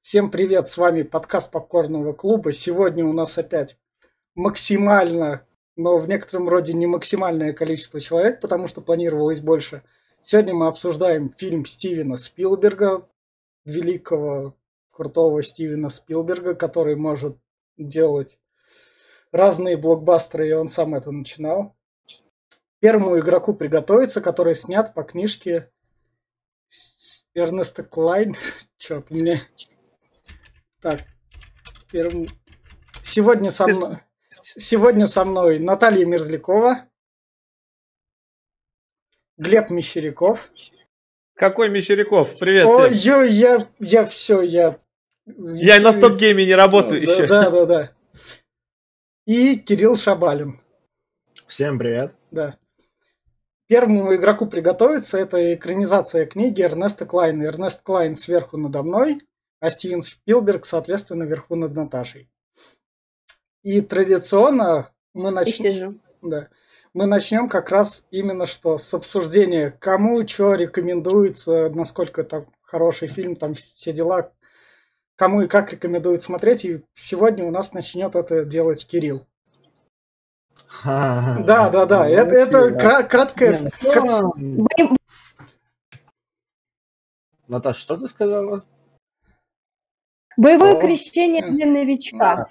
Всем привет, с вами подкаст Попкорного клуба. Сегодня у нас опять максимально, но в некотором роде не максимальное количество человек, потому что планировалось больше. Сегодня мы обсуждаем фильм Стивена Спилберга, великого, крутого Стивена Спилберга, который может делать разные блокбастеры, и он сам это начинал. Первому игроку приготовиться, который снят по книжке Эрнеста Клайн. Черт, мне... Так. Первым... Сегодня со мной... Сегодня со мной Наталья Мерзлякова, Глеб Мещеряков. Какой Мещеряков? Привет. Ой, я, я все, я... Я на стоп-гейме не работаю да, еще. Да, да, да. И Кирилл Шабалин. Всем привет. Да. Первому игроку приготовиться это экранизация книги Эрнеста Клайна. Эрнест Клайн сверху надо мной, а Стивен Спилберг, соответственно, вверху над Наташей. И традиционно мы начнем... Да. Мы начнем как раз именно что с обсуждения, кому что рекомендуется, насколько это хороший фильм, там все дела, кому и как рекомендуют смотреть. И сегодня у нас начнет это делать Кирилл. Да, да, да. Это, это краткое. Наташа, что ты сказала? Боевое крещение для новичка.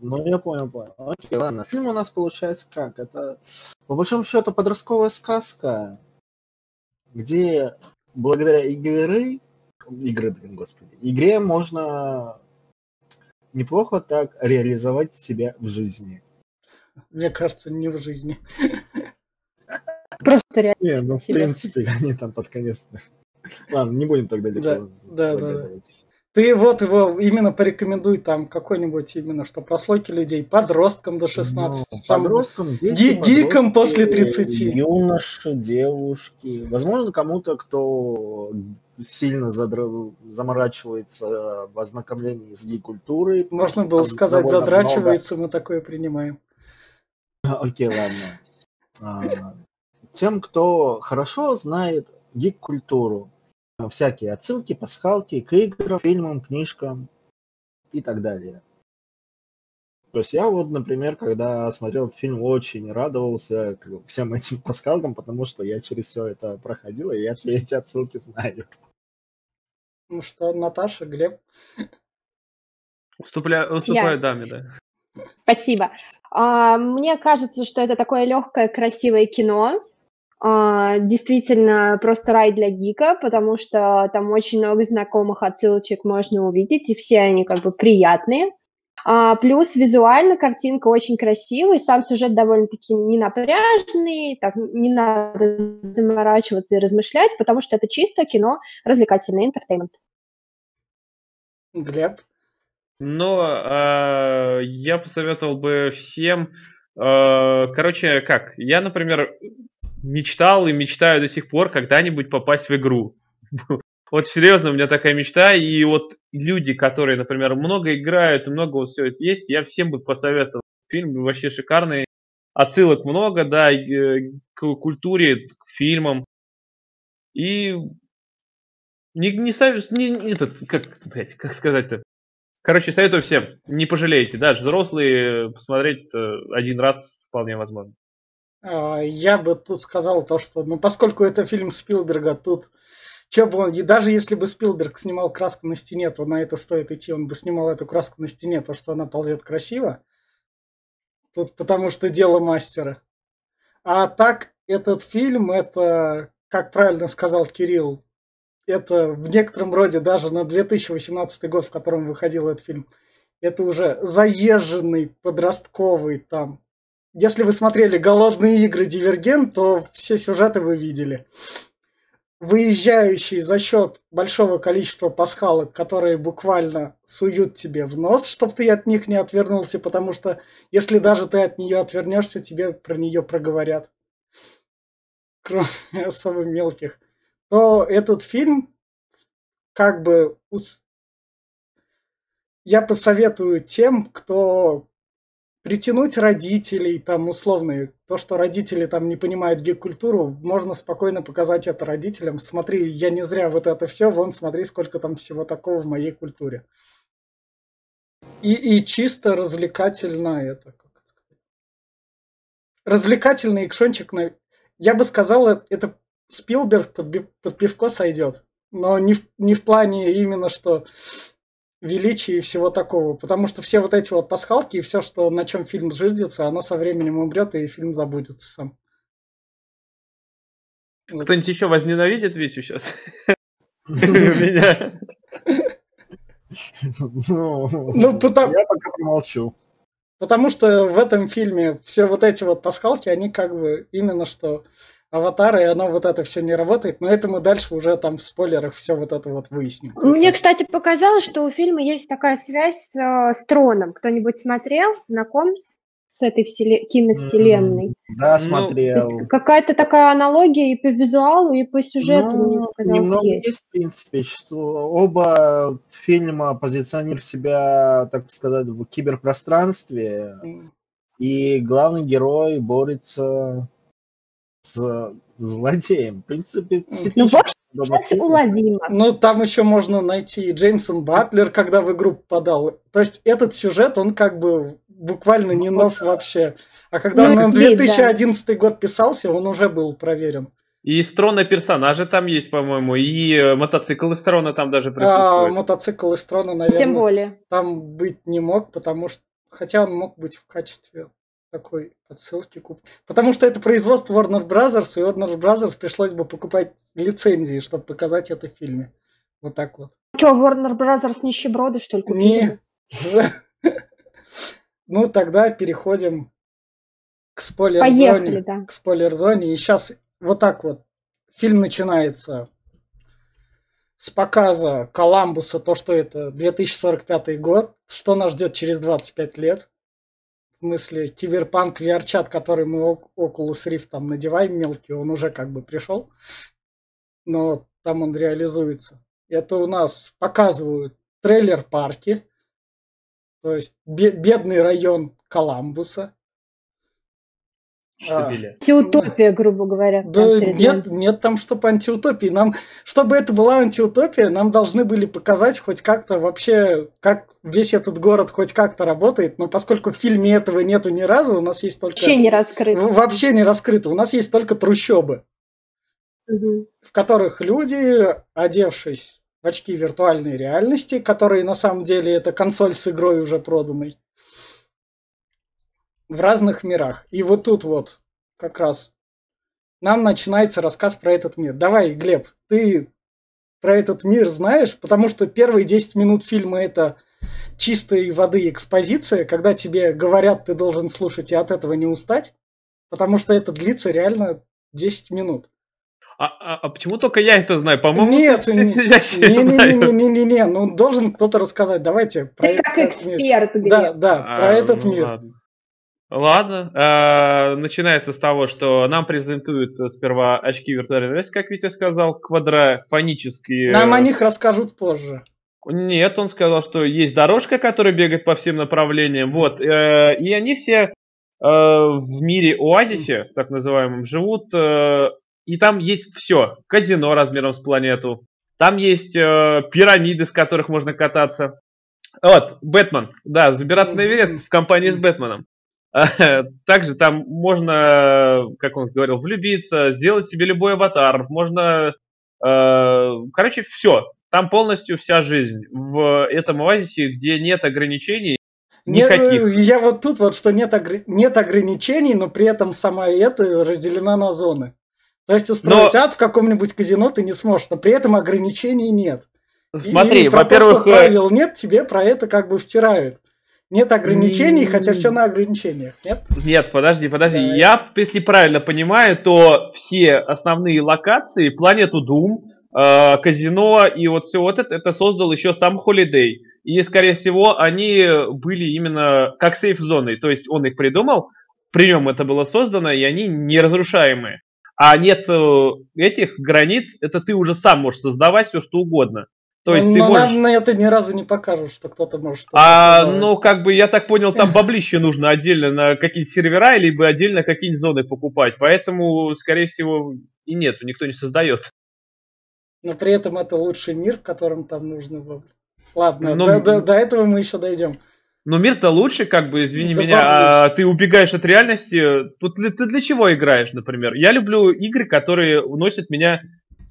Ну, я понял, понял. Окей, ладно. Фильм у нас получается как? Это, по большому счету, подростковая сказка, где благодаря игры, игры, блин, господи, игре можно неплохо так реализовать себя в жизни. Мне кажется, не в жизни. Просто реально. Не, ну, в принципе, они там под конец... Ладно, не будем тогда далеко да, да, да. Ты вот его именно порекомендуй там какой-нибудь именно, что прослойки людей, подросткам до 16. Ну, там, подросткам, дети, гикам после 30. Юноши, девушки. Возможно, кому-то, кто сильно задр... заморачивается в ознакомлении с гик-культурой. Можно было сказать, задрачивается, много... мы такое принимаем. Окей, ладно. А, тем, кто хорошо знает гик-культуру, всякие отсылки, пасхалки к играм, фильмам, книжкам и так далее. То есть я вот, например, когда смотрел этот фильм, очень радовался всем этим пасхалкам, потому что я через все это проходил, и я все эти отсылки знаю. Ну что, Наташа, Глеб? Уступля... Уступаю я... даме, да. Спасибо. А, мне кажется, что это такое легкое, красивое кино. А, действительно, просто рай для гика, потому что там очень много знакомых отсылочек можно увидеть, и все они как бы приятные. А, плюс визуально картинка очень красивая, сам сюжет довольно-таки ненапряжный, так не надо заморачиваться и размышлять, потому что это чисто кино, развлекательный интертеймент. Глеб? Но э, я посоветовал бы всем, э, короче, как, я, например, мечтал и мечтаю до сих пор когда-нибудь попасть в игру. Вот серьезно, у меня такая мечта, и вот люди, которые, например, много играют много вот все это есть, я всем бы посоветовал. Фильм вообще шикарный, отсылок много, да, э, к культуре, к фильмам. И не, не, не, не этот, как, блядь, как сказать-то, Короче, советую всем, не пожалеете, да, взрослые посмотреть один раз вполне возможно. А, я бы тут сказал то, что, ну, поскольку это фильм Спилберга, тут что бы он, и даже если бы Спилберг снимал краску на стене, то на это стоит идти, он бы снимал эту краску на стене, то, что она ползет красиво. Тут потому что дело мастера. А так, этот фильм, это, как правильно сказал Кирилл, это в некотором роде даже на 2018 год, в котором выходил этот фильм, это уже заезженный подростковый там. Если вы смотрели «Голодные игры. Дивергент», то все сюжеты вы видели. Выезжающий за счет большого количества пасхалок, которые буквально суют тебе в нос, чтобы ты от них не отвернулся, потому что если даже ты от нее отвернешься, тебе про нее проговорят. Кроме особо мелких то этот фильм как бы я посоветую тем, кто притянуть родителей, там условные, то, что родители там не понимают гик-культуру, можно спокойно показать это родителям. Смотри, я не зря вот это все, вон смотри, сколько там всего такого в моей культуре. И, и чисто развлекательно это, сказать, развлекательный экшончик, на... я бы сказал, это Спилберг под, под пивко сойдет. Но не в, не в плане именно, что величия и всего такого. Потому что все вот эти вот пасхалки и все, что на чем фильм жиждется, оно со временем умрет, и фильм забудется сам. Кто-нибудь еще возненавидит Витю сейчас? Меня. Ну, Ну, потому, я пока помолчу. потому что в этом фильме все вот эти вот пасхалки, они как бы именно что аватары, и оно вот это все не работает. Но это мы дальше уже там в спойлерах все вот это вот выясним. Мне, кстати, показалось, что у фильма есть такая связь с, э, с Троном. Кто-нибудь смотрел, знаком с, с этой вселе- киновселенной? Да, Ну, То смотрел. есть какая-то такая аналогия и по визуалу, и по сюжету, мне Ну, показалось, немного есть. есть, в принципе, что оба фильма позиционируют себя, так сказать, в киберпространстве, и главный герой борется с злодеем. В принципе, Ну, в общем, уловимо. Ну, там еще можно найти и Джеймсон Батлер, когда в игру попадал. То есть этот сюжет, он как бы буквально не нов вообще. А когда Ну, он в здесь, да. 2011 год писался, он уже был проверен. И из Трона персонажи там есть, по-моему, и э, мотоцикл из Трона там даже А присутствует. мотоцикл из Трона, Тем наверное, более. там быть не мог, потому что... Хотя он мог быть в качестве такой отсылки куп. Потому что это производство Warner Brothers, и Warner Brothers пришлось бы покупать лицензии, чтобы показать это в фильме. Вот так вот. Что, Warner Brothers нищеброды, что ли, купили? Не. Ну, тогда переходим к спойлер-зоне. да. К спойлер-зоне. И сейчас вот так вот. Фильм начинается с показа Коламбуса, то, что это 2045 год, что нас ждет через 25 лет. В смысле, киберпанк VR-чат, который мы Oculus Rift там надеваем мелкий, он уже как бы пришел. Но там он реализуется. Это у нас показывают трейлер парки, то есть бе- бедный район Коламбуса. Штабеля. Антиутопия, грубо говоря. да нет, нет там чтобы антиутопии. Нам, чтобы это была антиутопия, нам должны были показать хоть как-то вообще, как весь этот город хоть как-то работает. Но поскольку в фильме этого нету ни разу, у нас есть только... Вообще не раскрыто. Вообще не раскрыто. У нас есть только трущобы, в которых люди, одевшись в очки виртуальной реальности, которые на самом деле это консоль с игрой уже проданной, в разных мирах. И вот тут вот как раз нам начинается рассказ про этот мир. Давай, Глеб, ты про этот мир знаешь? Потому что первые 10 минут фильма это чистой воды экспозиция, когда тебе говорят, ты должен слушать и от этого не устать, потому что это длится реально 10 минут. А, а- а почему только я это знаю? По-моему, Нет, все не- сидящие знают. Не-не-не-не-не, ну должен кто-то рассказать. Давайте про Ты этот как мир. эксперт, Глеб. Да, да, А, про этот ну мир. Ладно, Ладно, а, начинается с того, что нам презентуют э, сперва очки виртуальной реальности, как Витя сказал, квадрофонические. Нам о них расскажут позже. Нет, он сказал, что есть дорожка, которая бегает по всем направлениям. Вот. э, И они все э, в мире оазисе, так называемом, живут. э, И там есть все. Казино размером с планету. Там есть э, пирамиды, с которых можно кататься. Вот, Бэтмен. Да, забираться на Эверест в компании с Бэтменом. Также там можно, как он говорил, влюбиться, сделать себе любой аватар. Можно, э, короче, все. Там полностью вся жизнь в этом оазисе, где нет ограничений Нет, никаких. э, я вот тут вот, что нет, огр- нет ограничений, но при этом сама это разделена на зоны. То есть устроить ад в каком-нибудь казино ты не сможешь, но при этом ограничений нет. Смотри, во-первых, э, правил нет, тебе про это как бы втирают. Нет ограничений, хотя все на ограничениях, нет? Нет, подожди, подожди. Да. Я, если правильно понимаю, то все основные локации, планету Doom, э, казино и вот все вот это, это создал еще сам Holiday. И, скорее всего, они были именно как сейф-зоной. То есть он их придумал, при нем это было создано, и они неразрушаемые. А нет э, этих границ, это ты уже сам можешь создавать все, что угодно. То есть Ну, ты но можешь... нам на это ни разу не покажут, что кто-то может что-то А, ну, как бы, я так понял, там баблище нужно отдельно на какие-то сервера, либо отдельно какие-нибудь зоны покупать. Поэтому, скорее всего, и нет, никто не создает. Но при этом это лучший мир, в котором там нужно было. Ладно, Ну, до, до- до этого мы еще дойдем. Но мир-то лучше, как бы, извини Да меня, а ты убегаешь от реальности. Тут ты для чего играешь, например? Я люблю игры, которые уносят меня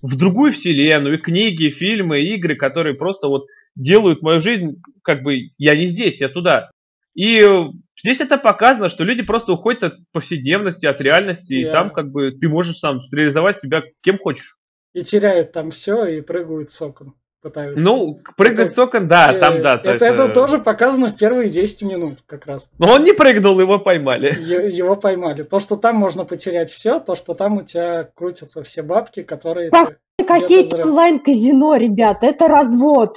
в другую вселенную, и книги, и фильмы, и игры, которые просто вот делают мою жизнь, как бы, я не здесь, я туда. И э, здесь это показано, что люди просто уходят от повседневности, от реальности, и Да. там, как бы, ты можешь сам реализовать себя кем хочешь. И теряют там все и прыгают с окон. Пытаются. Ну, прыгать Это- с окон, да, Э, там, да. то Это, это тоже показано в первые 10 минут как раз. Но он не прыгнул, его поймали. Е- Его поймали. То, что там можно потерять все, то, что там у тебя крутятся все бабки, которые... Какие-то взрыв. онлайн-казино, ребята, это развод.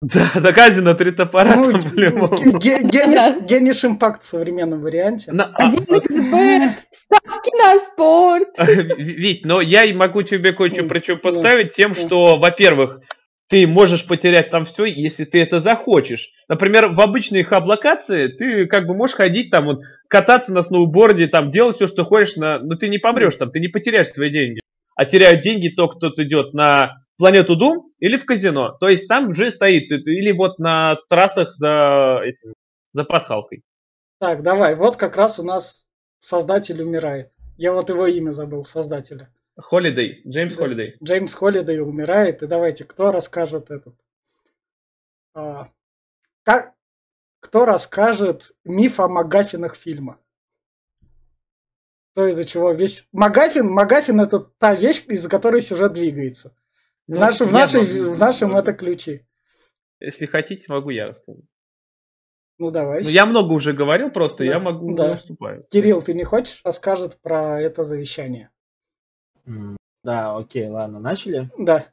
Да, да, казино три топора Ну, там по-любому. ге- Гениш- Импакт в современном варианте. На- а, 1xbet, ставки на спорт. Вить, но я и могу тебе кое-что причем поставить тем, что, во-первых, ты можешь потерять там все, если ты это захочешь. Например, в обычной хаб-локации ты как бы можешь ходить там, вот, кататься на сноуборде, там, делать все, что хочешь, на... но ты не помрешь там, ты не потеряешь свои деньги. А теряют деньги то, кто идет на планету Дум или в казино. То есть там уже стоит, или вот на трассах за этим, за пасхалкой. Так, давай. Вот как раз у нас создатель умирает. Я вот его имя забыл, создателя. Холидей, Джеймс Да. Холидей. Джеймс Холидей умирает. И давайте, кто расскажет этот... а, как, кто расскажет миф о Магафинах фильма? То, из-за чего весь... Магафин, Магафин это та вещь, из-за которой сюжет двигается. В, Ну, нашем, в, нашей- могу. в нашем это ключи. Если хотите, могу я рассказать. Ну давай. Ну, я много уже говорил, просто Да, я могу, да. я уступаю. Кирилл, ты не хочешь расскажет про это завещание? Да, окей, ладно, начали? Да.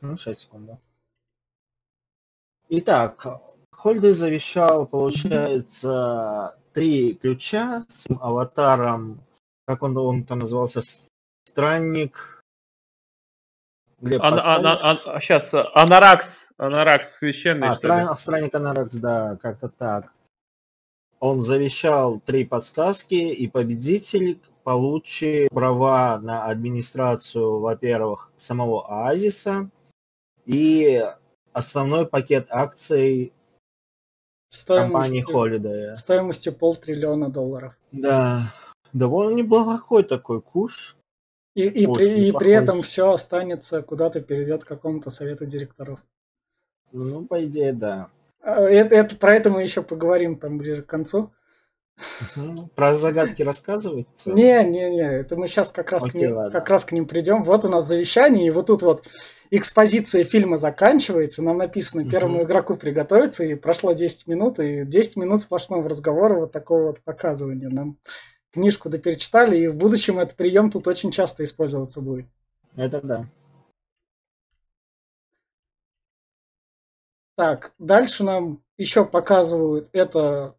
Ну, сейчас, секунду. Итак, Хольдей завещал, получается, три ключа с аватаром, как он, он там назывался, странник. Глеб, Ан- подскажешь? ан- ан- сейчас, Анаракс, Анаракс священный, А, стран- странник Анаракс, да, как-то так. Он завещал три подсказки, и победитель получит права на администрацию, во-первых, самого Оазиса и основной пакет акций компании Стоимостью, Холидея. стоимостью полтриллиона долларов. Да, довольно неплохой такой куш. И, и, Очень при, и при этом все останется, куда-то перейдет к какому-то совету директоров. Ну, по идее, да. А, Это, это- про это мы еще поговорим там ближе к концу. Мгм. Про загадки рассказывать? Не, не, не, это мы сейчас как раз, к Окей, ним, ладно. как раз к ним придем. Вот у нас завещание, и вот тут вот экспозиция фильма заканчивается. Нам написано первому игроку приготовиться, и прошло 10 минут, и 10 минут сплошного разговора вот такого вот показывания. Нам книжку доперечитали, и в будущем этот прием тут очень часто использоваться будет. Это да. Так, дальше нам еще показывают это.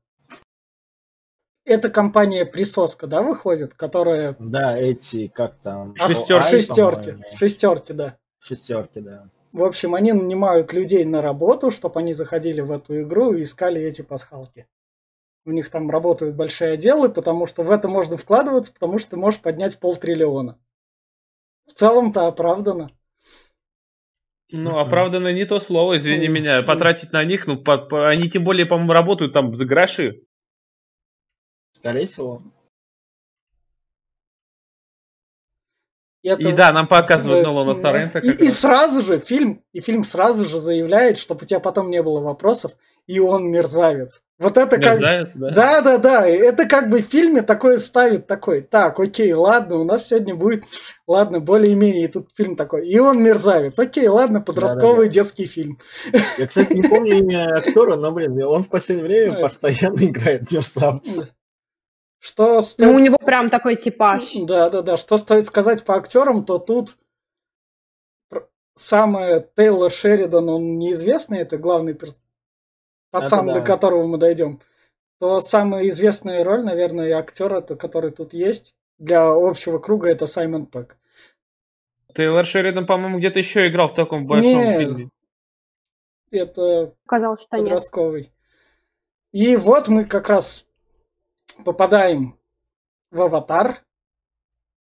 Это компания Присоска, да, выходит, которая Да, эти, как там... Шестерки. Шестерки, шестерки, да. Шестерки, да. В общем, они нанимают людей на работу, чтобы они заходили в эту игру и искали эти пасхалки. У них там работают большие отделы, потому что в это можно вкладываться, потому что ты можешь поднять полтриллиона. В целом-то оправдано. Ну, Мгм. оправданно не то слово, извини меня. Потратить на них, ну, по- по- они тем более, по-моему, работают там за гроши. Скорее всего. И, это- И да, нам показывают Нолана ну, Соррента И, как и раз. сразу же фильм, и фильм сразу же заявляет, чтобы у тебя потом не было вопросов, и он мерзавец. Вот это как... Мерзавец, да? Да, да, да. и Это как бы в фильме такое ставит такой. Так, окей, ладно, у нас сегодня будет, ладно, более-менее. И тут фильм такой. И он мерзавец. Окей, ладно, подростковый детский фильм. Я, кстати, не помню имя актера, но, блин, он в последнее время Ой. постоянно играет мерзавца. Что Ну, стоит... у него прям такой типаж. Да, да, да. Что стоит сказать по актерам, то тут самое Тейлор Шеридан, он неизвестный, это главный перс- пацан, Это да. до которого мы дойдем. То самая известная роль, наверное, и актер, это, который тут есть для общего круга, это Саймон Пэк. Тейлор Шеридан, по-моему, где-то еще играл в таком большом Не. фильме. Это Казалось, что нет. подростковый. И вот мы как раз попадаем в аватар.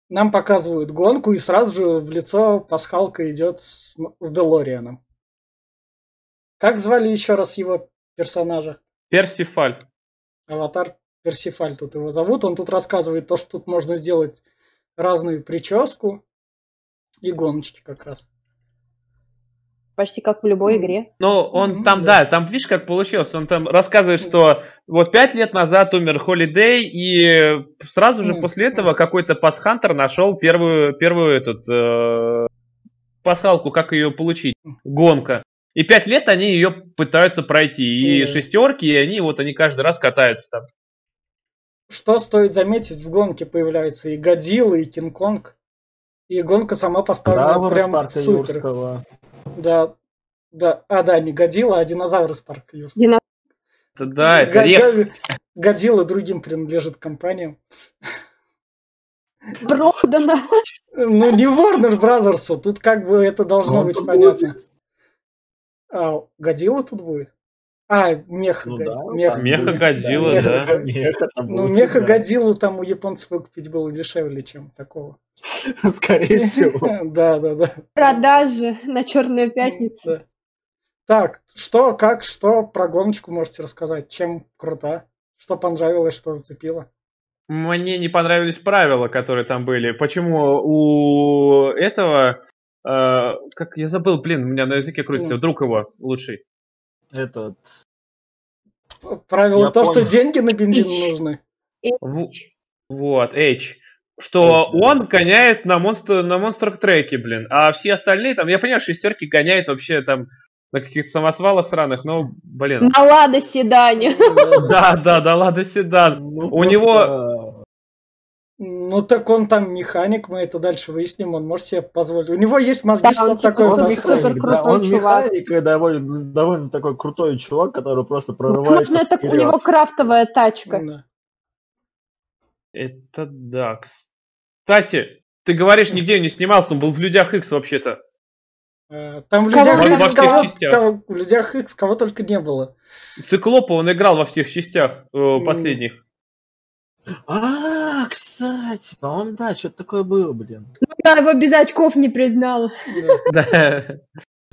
Нам показывают гонку, и сразу же в лицо пасхалка идет с, с Делорианом. Как звали еще раз его персонажа? Персифаль. Аватар Персифаль тут его зовут. Он тут рассказывает то, что тут можно сделать разную прическу и гоночки как раз. Почти как в любой игре. Ну, он Мгм, там, да. да. там, видишь, как получилось. Он там рассказывает, что вот пять лет назад умер Холидей, и сразу же Мгм. после этого какой-то пасхантер нашел первую, первую этот, э, пасхалку, как ее получить. Гонка. И пять лет они ее пытаются пройти. И Мгм. шестерки, и они вот они каждый раз катаются там. Что стоит заметить, в гонке появляется и Годзилла, и Кинг-Конг. И гонка сама поставлена из прям парка супер. Юрского. Да, да. А, да, не Годзилла, а динозавр из парка Юрского. Дина- Это, да, это Рекс. Г- Годзилла другим принадлежит компаниям. Продано. Ну, не Warner Brothers, тут как бы это должно Он быть понятно. А, Годзилла тут будет? А, Меха Ну да, Меха. Меха Годзилла, да. Меха- Меха там Ну, будет Меха. Годзиллу там у японцев выкупить было дешевле, чем такого. Скорее всего. Да, да, да. Продажи на Черную пятницу. Да. Так, что, как, что про гоночку можете рассказать? Чем крута? Что понравилось, что зацепило? Мне не понравились правила, которые там были. Почему у этого... э, как я забыл, блин, у меня на языке крутится, Ну. друг его лучший. Этот. Правило Я то, понял. что деньги на бензин Ич. нужны. В- Вот, H. Что он гоняет на, монстр, на монстрах треке, блин. А все остальные, там, я понимаю, шестерки гоняет вообще там на каких-то самосвалах сраных, но, блин. На Лада Седане. Да, да, да, ладно, седан. ну, У просто- Ну так он там механик, мы это дальше выясним, он может себе позволить. У него есть мозги, Да, он чтобы типа такое Он механик, да, он чувак. механик и довольно, довольно такой крутой чувак, который просто прорывается Возможно, это у вперед. него крафтовая тачка. Да. Это да. Кстати, ты говоришь, нигде не снимался, он был в Людях X вообще-то. Э, Там в людях, Он во всех кого, частях. кого- в людях X кого только не было. Циклопа он играл во всех частях э, последних. А, кстати, по-моему, да, что-то такое было, блин. Я его без очков не признала. Да.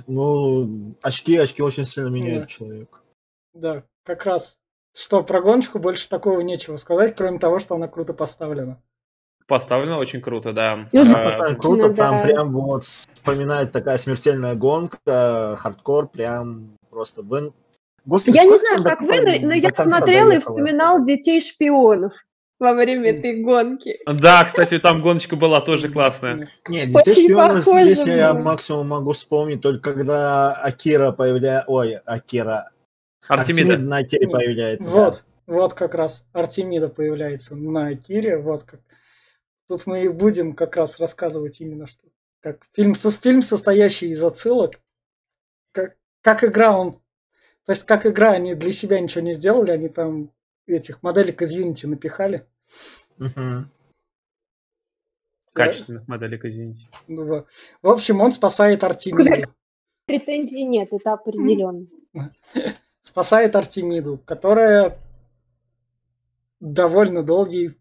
Ну, очки, очки очень сильно меняют Да. человека. да, как раз. Что, про гоночку больше такого нечего сказать, кроме того, что она круто поставлена. Поставлено очень круто, да. Ну, А, Поставлено круто, Ну, там да. прям вот вспоминает такая смертельная гонка, хардкор, прям просто вын... Господи, Я не знаю, как вы, но до я смотрела и вспоминал детей шпионов во время этой гонки. Да, кстати, там гоночка была тоже классная. Не, детей шпионов здесь я максимум могу вспомнить только когда Акира появляется... Ой, Акира. Артемида. на Акире появляется. да. Вот, вот как раз Артемида появляется на Акире, вот как. Тут мы и будем как раз рассказывать именно что. Как фильм, фильм состоящий из отсылок. Как, как игра он... То есть как игра они для себя ничего не сделали, они там этих моделек из Unity напихали. Мгм. Качественных моделек, извините. Ну, во- В общем, он спасает Артемиду. Претензий нет, это определенно. Спасает Артемиду, которая довольно долгий,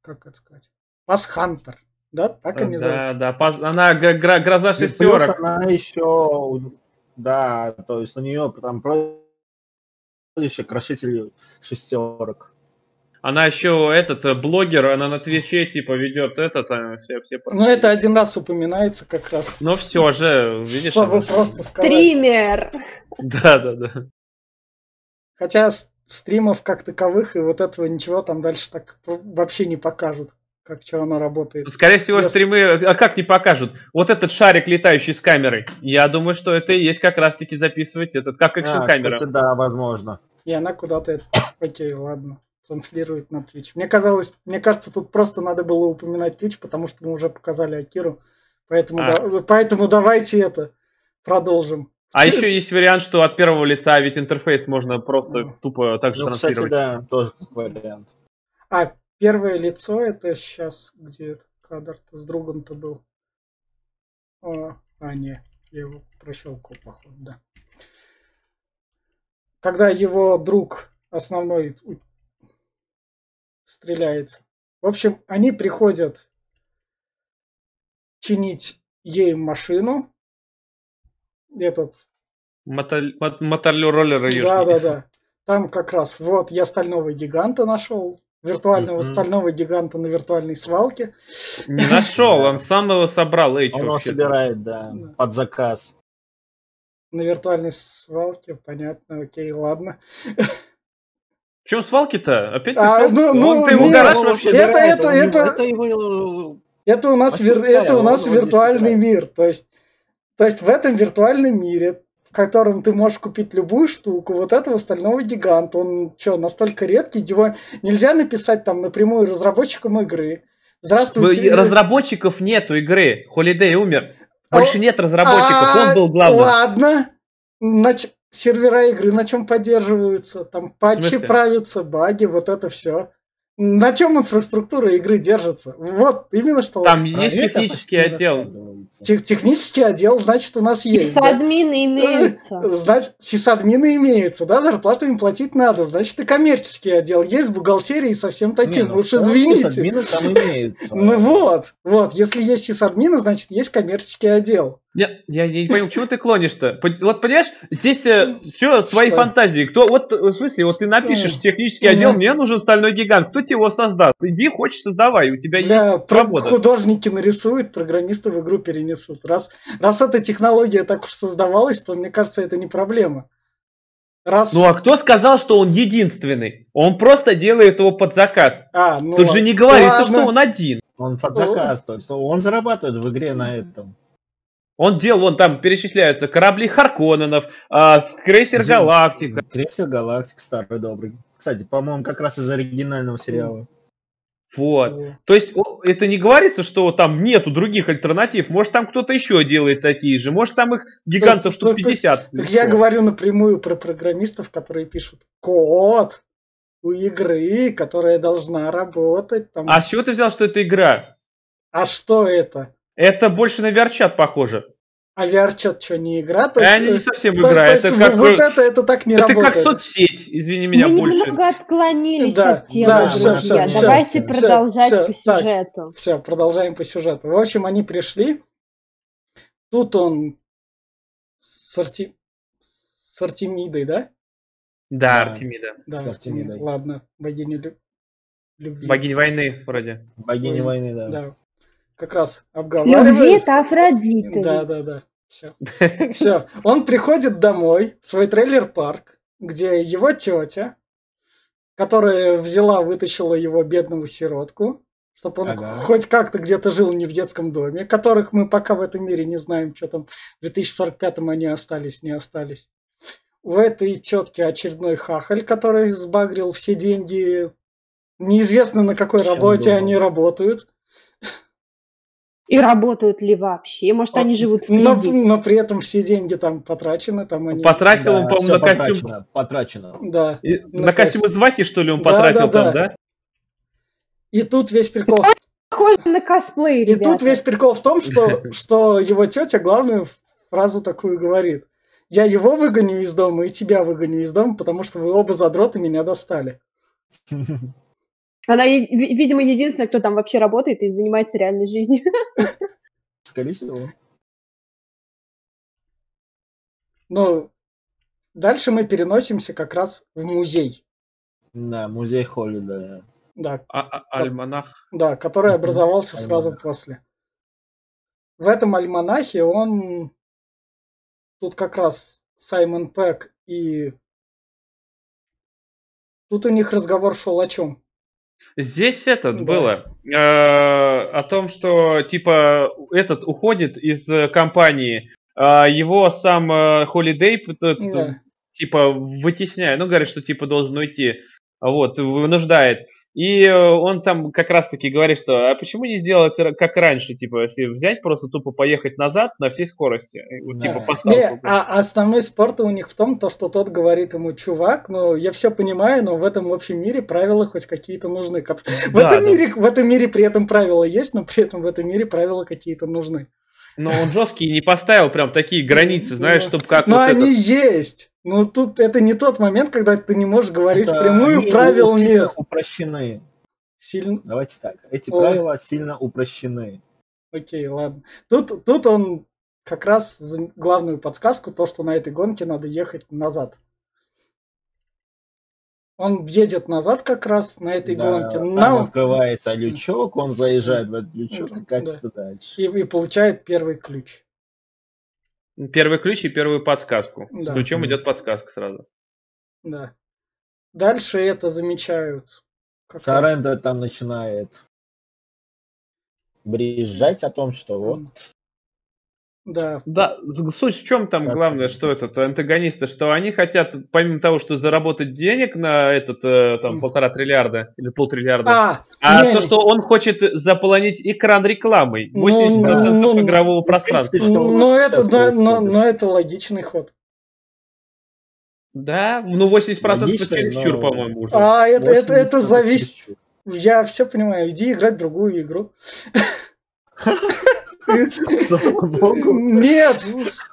как это сказать, пасхантер. Да, так они зовут. Да, да, паз- она гроза И плюс шестерок. она еще... Да, то есть у нее там прозвище крошитель шестерок. Она еще этот э, блогер, она на Твиче типа ведет этот, а, все, все. Ну, это один раз упоминается как раз. Но все же, видишь. Чтобы просто сказать. Стример! Да, да, да. Хотя стримов как таковых и вот этого ничего там дальше так вообще не покажут, как что оно работает. Скорее всего, Если- стримы, а как не покажут? Вот этот шарик, летающий с камерой. Я думаю, что это и есть как раз-таки записывать этот, как А, экшн-камера. кстати, да, возможно. И она куда-то... Окей, ладно. Транслирует на Twitch. Мне казалось, мне кажется, тут просто надо было упоминать Twitch, потому что мы уже показали Акиру. Поэтому, А. да- поэтому давайте это продолжим. А еще есть вариант, что от первого лица ведь интерфейс можно просто Мгм. тупо так же Ну, кстати, транслировать. да, тоже вариант. А, первое лицо это сейчас, где этот кадр-то с другом-то был. А, а, не, я его прощелкал, походу, да. Когда его друг основной стреляется. В общем, они приходят чинить ей машину. Этот... Мотор-роллера Да, да, да. Там как раз, вот, я стального гиганта нашел. Виртуального mm-hmm. стального гиганта на виртуальной свалке. Не нашел, он сам его собрал. Эй, он его собирает, да, под заказ. На виртуальной свалке, понятно, окей, ладно. В чем свалки-то? Опять а, ну, ну, он, ты ему гараж вообще это, это, это, это, его... это у нас, вир... это у нас виртуальный мир. То есть, то есть в этом виртуальном мире в котором ты можешь купить любую штуку, вот этого стального гиганта. Он что, настолько редкий, его нельзя написать там напрямую разработчикам игры. Здравствуйте. Разработчиков нету игры. Холидей умер. Больше а, нет разработчиков, он был главным. Ладно. Нач... Сервера игры на чем поддерживаются? Там патчи правятся, баги, вот это все. На чем инфраструктура игры держится? Вот, именно что... Там есть технический отдел. Тех, технический отдел, значит, у нас есть. Сисадмины да? имеются. Значит, сисадмины имеются, да, зарплату им платить надо. Значит, и коммерческий отдел есть, бухгалтерия и совсем таким. Не, ну, Лучше извините. Сисадмины там имеются. Ну вот, вот, если есть сисадмины, значит, есть коммерческий отдел. Я, я, я не понял, к чему ты клонишь-то? Вот понимаешь, здесь э, все твои что? фантазии. Кто, вот, в смысле, вот ты напишешь технический отдел, мне нужен стальной гигант. Кто тебе его создаст? Иди, хочешь, создавай, у тебя да, есть свобода. Художники нарисуют, программисты в игру перенесут. Раз, раз эта технология так уж создавалась, то, мне кажется, это не проблема. Раз... Ну а кто сказал, что он единственный? Он просто делает его под заказ. А, ну Тут ладно. же не говорится, ладно. что он один. Он под заказ, то есть он зарабатывает в игре на этом. Он делал, вон там перечисляются корабли Харконненов, а, крейсер Галактика. Крейсер Галактика, старый добрый. Кстати, по-моему, как раз из оригинального сериала. Вот. Mm. То есть это не говорится, что там нету других альтернатив. Может, там кто-то еще делает такие же. Может, там их гигантов штук 50. Так я говорю напрямую про программистов, которые пишут код у игры, которая должна работать. Там... А с чего ты взял, что это игра? А что это? Это больше на VR-чат похоже. А VR-чат что, не игра? То есть, а не э, совсем игра. То, это как вот это, это так не это работает. Это как соцсеть, извини меня, Мы больше. Мы немного отклонились да, от темы, да, друзья. Все, все, Давайте все, продолжать все, по сюжету. Так, все, продолжаем по сюжету. В общем, они пришли. Тут он с, Арти... с Артемидой, да? Да, Артемида. Да, с Артемидой. Ладно, богиня любви. Богиня войны, вроде. Богиня войны, да. да как раз обговаривает. Любви это Афродита. Да, да, да. Все. Все. Он приходит домой, в свой трейлер-парк, где его тетя, которая взяла, вытащила его бедную сиротку, чтобы он ага. хоть как-то где-то жил не в детском доме, которых мы пока в этом мире не знаем, что там в 2045-м они остались, не остались. У этой тетки очередной хахаль, который сбагрил все деньги. Неизвестно, на какой Чем работе думал? они работают. И работают ли вообще? Может, они живут в но, но при этом все деньги там потрачены. Там они... Потратил да, он, по-моему, на костюм... Потрачено. потрачено. Да. И, на, на костюм из Вахи, что ли, он да, потратил да, там, да? И тут весь прикол... Похоже на косплей, И тут весь прикол в том, что, что его тетя главную фразу такую говорит. Я его выгоню из дома и тебя выгоню из дома, потому что вы оба задроты меня достали. Она, видимо, единственная, кто там вообще работает и занимается реальной жизнью. Скорее всего. Ну, дальше мы переносимся как раз в музей. Да, музей Холли, да. Да. А, а, альманах. Да, который образовался сразу после. В этом альманахе он... Тут как раз Саймон Пэк и... Тут у них разговор шел о чем? Здесь этот да. было э, о том, что типа этот уходит из э, компании, э, его сам э, Holiday да. типа вытесняет, ну говорит, что типа должен уйти, вот вынуждает. И э, он там как раз-таки говорит, что а почему не сделать как раньше, типа, если взять просто тупо поехать назад на всей скорости, да. типа по не, А основной спорт у них в том, то, что тот говорит ему, чувак, ну я все понимаю, но в этом общем мире правила хоть какие-то нужны. В, да, этом да. Мире, в этом мире при этом правила есть, но при этом в этом мире правила какие-то нужны. Но он жесткий и не поставил прям такие границы, знаешь, чтобы как Но вот они этот- есть. Ну тут это не тот момент, когда ты не можешь говорить Это прямую, они правил сильно нет. упрощены. Сильно. Давайте так. Эти О. правила сильно упрощены. Окей, ладно. Тут, тут он как раз главную подсказку, то, что на этой гонке надо ехать назад. Он едет назад как раз на этой Да, гонке. там на- открывается лючок, он заезжает в этот лючок Да. и катится дальше. и, и получает первый ключ. Первый ключ и первую подсказку. С Да. ключом Мгм. идет подсказка сразу. Да. Дальше это замечают. как раз- Саренда там начинает брежать о том, что вот Да, Да, суть в чем там Как главное, это? что этот антагонисты, что они хотят, помимо того, что заработать денег на этот э, там полтора триллиарда или полтриллиарда, А, а не, то, не. что он хочет заполонить экран рекламой, Ну, 80% ну, ну, игрового принципе, пространства. что у но нас это, да, но, но это логичный ход. Да, ну 80% Логично, чересчур, но- по-моему, уже. А это, это, 80 это зависит. Я все понимаю. Иди играть в другую игру. Слава богу. Нет,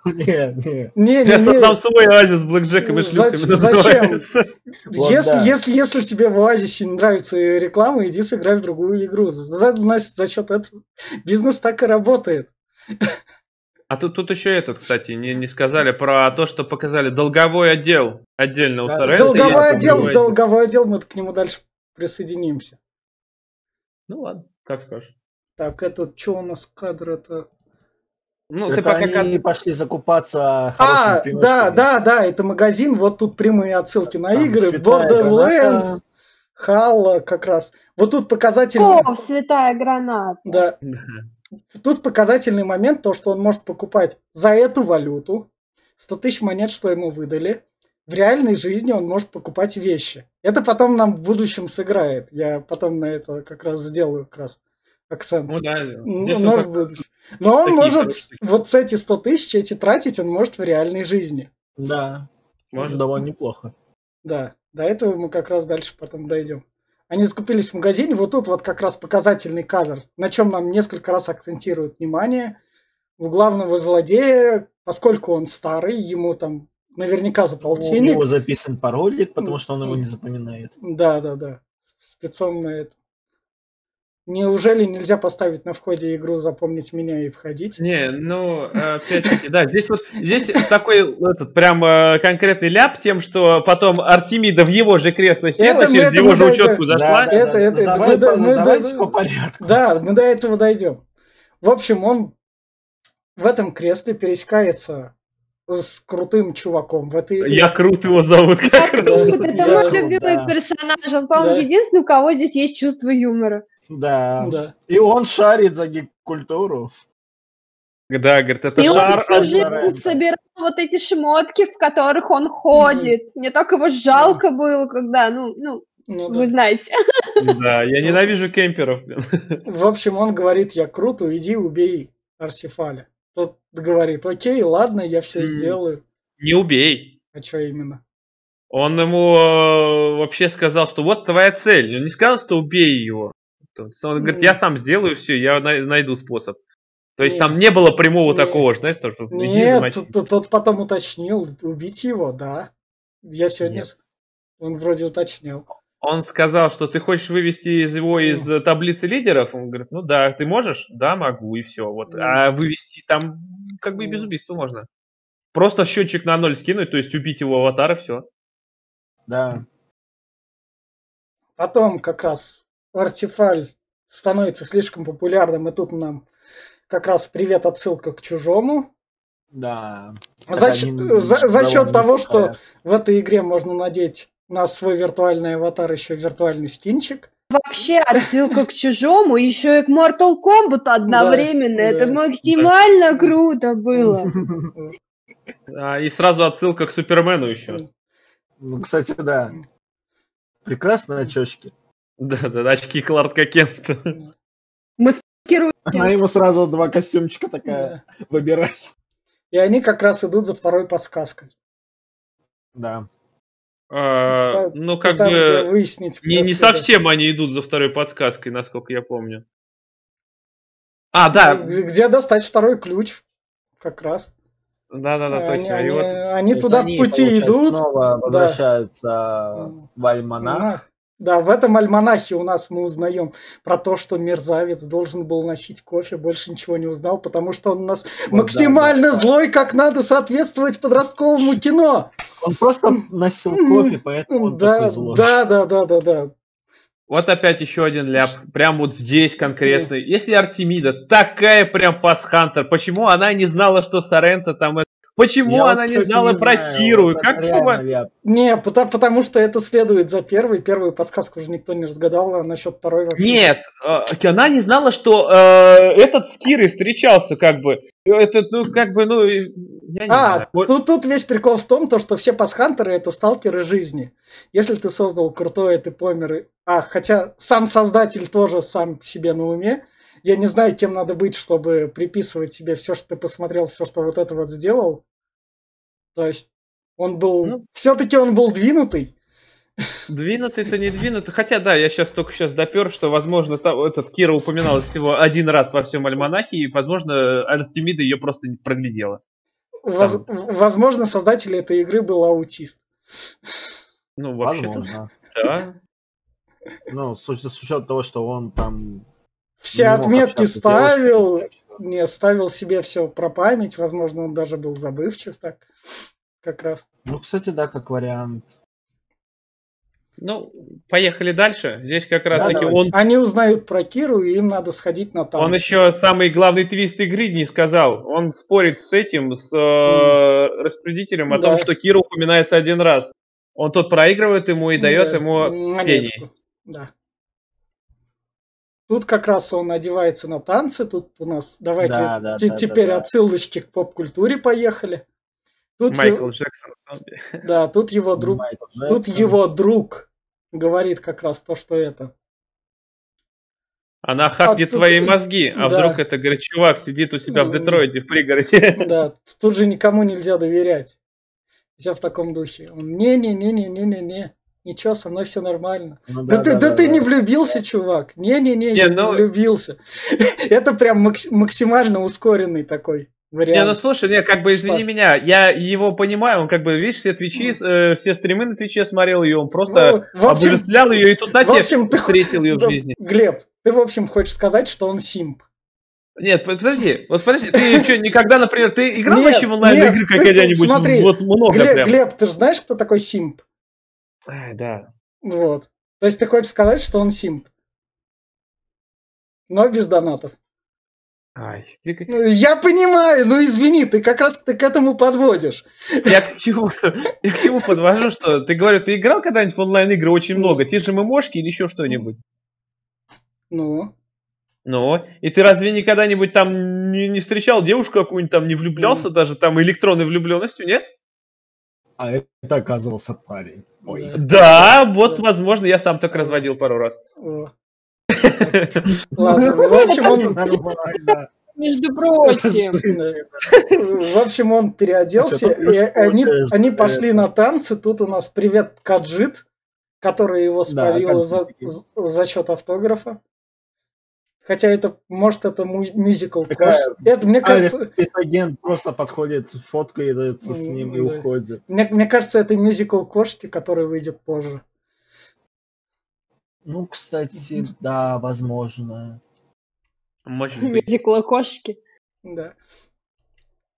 Нет, нет. не, Сейчас не, там свой оазис с блэкджеком и зачем? называется. Если, если, если тебе в Оазисе не нравится реклама, иди сыграй в другую игру. За, значит, за счет этого бизнес так и работает. А тут, тут еще этот, кстати, не, не сказали про то, что показали долговой отдел отдельно у Да, Соренто. долговой отдел, долговой отдел, мы к нему дальше присоединимся. Ну ладно, как скажешь. Так, это что у нас кадр это? Ну, Это ты пока... они пошли закупаться А, да, да, да, это магазин, вот тут прямые отсылки на Там игры, Borderlands, граната. Halo как раз. Вот тут показательный, О, святая граната. да, тут показательный момент, то, что он может покупать за эту валюту 100 тысяч монет, что ему выдали. В реальной жизни он может покупать вещи. Это потом нам в будущем сыграет. Я потом на это как раз сделаю как раз акцент. Ну да, Ну, здесь но он в как- будущем. Но он такие может хорошие. вот с эти 100 тысяч эти тратить, он может в реальной жизни. Да, Может. довольно неплохо. Да, до этого мы как раз дальше потом дойдем. Они закупились в магазине, вот тут вот как раз показательный кадр, на чем нам несколько раз акцентируют внимание. У главного злодея, поскольку он старый, ему там наверняка за У полтинник. него записан паролик, потому что он его не запоминает. Да, да, да. Спецом на это. Неужели нельзя поставить на входе игру «Запомнить меня» и входить? Не, ну, опять-таки, да, здесь вот, здесь такой этот прям э, конкретный ляп тем, что потом Артемида в его же кресло села, Это через это его же учетку зашла. Да, да, Это- да. это- Ну, это давай мы- мы- давайте мы- по порядку. Да, мы до этого дойдем. В общем, он в этом кресле пересекается с крутым чуваком в этой игре. Я крут его зовут. Как Да. вот это Да. мой любимый Да. персонаж. Он, по-моему, Да. единственный, у кого здесь есть чувство юмора. Да. Да. И он шарит за гик-культуру. Да, говорит, это И он шар. всю от жизнь Лоренцо. собирал вот эти шмотки, в которых он ходит. Мне так его жалко было, когда, ну, ну, Ну да. вы знаете. Да, я ненавижу кемперов. блин. В общем, он говорит, я крут, иди убей Арсифаля. Тот говорит, окей, ладно, я все М. сделаю. Не убей. А что именно? Он ему э, вообще сказал, что вот твоя цель. Он не сказал, что убей его. То есть Он говорит, я сам сделаю все, я най- найду способ. То есть Не. там не было прямого Не. такого, знаешь, то, что Нет, тот, тот- тот потом уточнил, убить его, да. Я сегодня... Нет. Он вроде уточнял. Он сказал, что ты хочешь вывести из его из э, таблицы лидеров. Он говорит, ну да, ты можешь? Да, могу, и все. Вот. Мгм. А вывести там как бы и без убийства можно. Просто счетчик на ноль скинуть, то есть убить его аватар и все. Да. Потом как раз Артифаль становится слишком популярным, и тут нам как раз привет отсылка к чужому. Да. За, за- за счет того, что в этой игре можно надеть на свой виртуальный аватар еще виртуальный скинчик. Вообще отсылка к чужому, еще и к Mortal Kombat одновременно. да. Это максимально круто было. А, и сразу отсылка к Супермену еще. Ну, кстати, да. Прекрасные очечки. Да, да, очки Кларка Кента. Маскируйте. Она ему сразу два костюмчика такая Да. выбирай. И они как раз идут за второй подсказкой. Да. А, Ну, как Там, где бы... выяснить Не, не да. совсем они идут за второй подсказкой, насколько я помню. А, да, Г- Где достать второй ключ, как раз. да-да-да, они, точно. И они- вот они То туда они, в пути идут. снова возвращаются М. в Альманах. Да, в этом альманахе у нас мы узнаем про то, что мерзавец должен был носить кофе, больше ничего не узнал, потому что он у нас Вот, максимально да, да, злой, как надо соответствовать подростковому кино. Он просто носил кофе, поэтому он Да, такой злой. да, да, да, да, да. Вот опять еще один ляп. Прям вот здесь конкретно. Если Артемида такая прям пасхантер, почему она не знала, что Сорента там... Почему Я вот, она не кстати, знала не про знаю, Киру? вот Как реально ляп. Не, потому, потому что это следует за первой. Первую подсказку уже никто не разгадал, а насчет второй вообще. Нет, э, она не знала, что э, этот с Кирой встречался, как бы. Это, ну, как бы, ну, я не А, знаю. Вот- тут, тут весь прикол в том, то, что все пасхантеры это сталкеры жизни. Если ты создал крутое, ты помер. А, хотя сам создатель тоже сам себе на уме. Я не знаю, кем надо быть, чтобы приписывать себе все, что ты посмотрел, все, что вот это вот сделал. То есть он был... Ну. Все-таки он был двинутый. Двинутый-то не двинутый. Хотя, да, я сейчас только сейчас допер, что, возможно, та- этот Кира упоминалась всего один раз во всем Альманахе, и, возможно, Артемида ее просто не проглядела. Воз- Возможно, создатель этой игры был аутист. Ну, вообще Возможно. да. Ну, с, с учетом того, что он там... Все отметки ставил, не ставил себе все про память. Возможно, он даже был забывчив так. Как раз. Ну, кстати, да, как вариант. Ну, поехали дальше. Здесь как раз Да, таки давайте. он, Они узнают про Киру, и им надо сходить на танцы. он еще самый главный твист игры не сказал. Он спорит с этим, с э, распорядителем о том, Да. что Кира упоминается один раз. Он тот проигрывает ему и дает Да, ему монетку. пение. Да. Тут как раз он одевается на танцы. Тут у нас давайте Да, да, те- да, теперь да, да. отсылочки к поп-культуре поехали. Тут Майкл его- Джексон, да, тут его друг, Майкл тут Джексон. его друг говорит как раз то, что это. Она хакнет тут- твои мозги, а да. вдруг это, говорит, чувак сидит у себя в. Детройте, в пригороде. Да, тут же никому нельзя доверять. Все в таком духе. Он не-не-не-не-не-не-не. Ничего, со мной все нормально. Ну Да, ты, да, ты не влюбился, чувак. Не-не-не, Не, не ну- влюбился. Это прям макс- максимально ускоренный такой Не, ну вариант. слушай, не, как бы извини Что? меня, я его понимаю, он как бы, видишь, все твичи, э, все стримы на твиче смотрел ее, он просто Ну, общем- обожествлял ее, и тут на в общем, ты- встретил ее в Да, жизни. Глеб, ты, в общем, хочешь сказать, что он симп. Нет, под- подожди, вот подожди, ты что, никогда, например, ты играл вообще в онлайн нет, игры ты какая-нибудь? смотри, Вот много Глеб, прям. Глеб, ты же знаешь, кто такой симп? Ай, да. Вот. То есть ты хочешь сказать, что он симп. Но без донатов. Ай, ты как- Ну, Я понимаю, ну извини, ты как раз ты к этому подводишь. я к чему, я к чему подвожу, что ты говорю, ты играл когда-нибудь в онлайн игры очень много, те же ММОшки или еще что-нибудь? Ну, Ну, и ты разве никогда-нибудь там не, не встречал девушку какую-нибудь там, не влюблялся даже там электронной влюбленностью, нет? А это оказывался парень. Ой. Да. Вот, возможно, я сам так разводил пару раз. Ладно, в общем, он. Между прочим. в общем, он переоделся, и только они, они пошли на танцы. Тут у нас привет Каджит, который его Да, спалил за, за счет автографа. Хотя это, может, это мюзикл. Такая. Это, мне кажется, спецагент просто подходит, фоткается с ним и уходит. мне, мне кажется, это мюзикл кошки, который выйдет позже. Ну, кстати, да, возможно. Может быть. Мюзикл кошки. Да.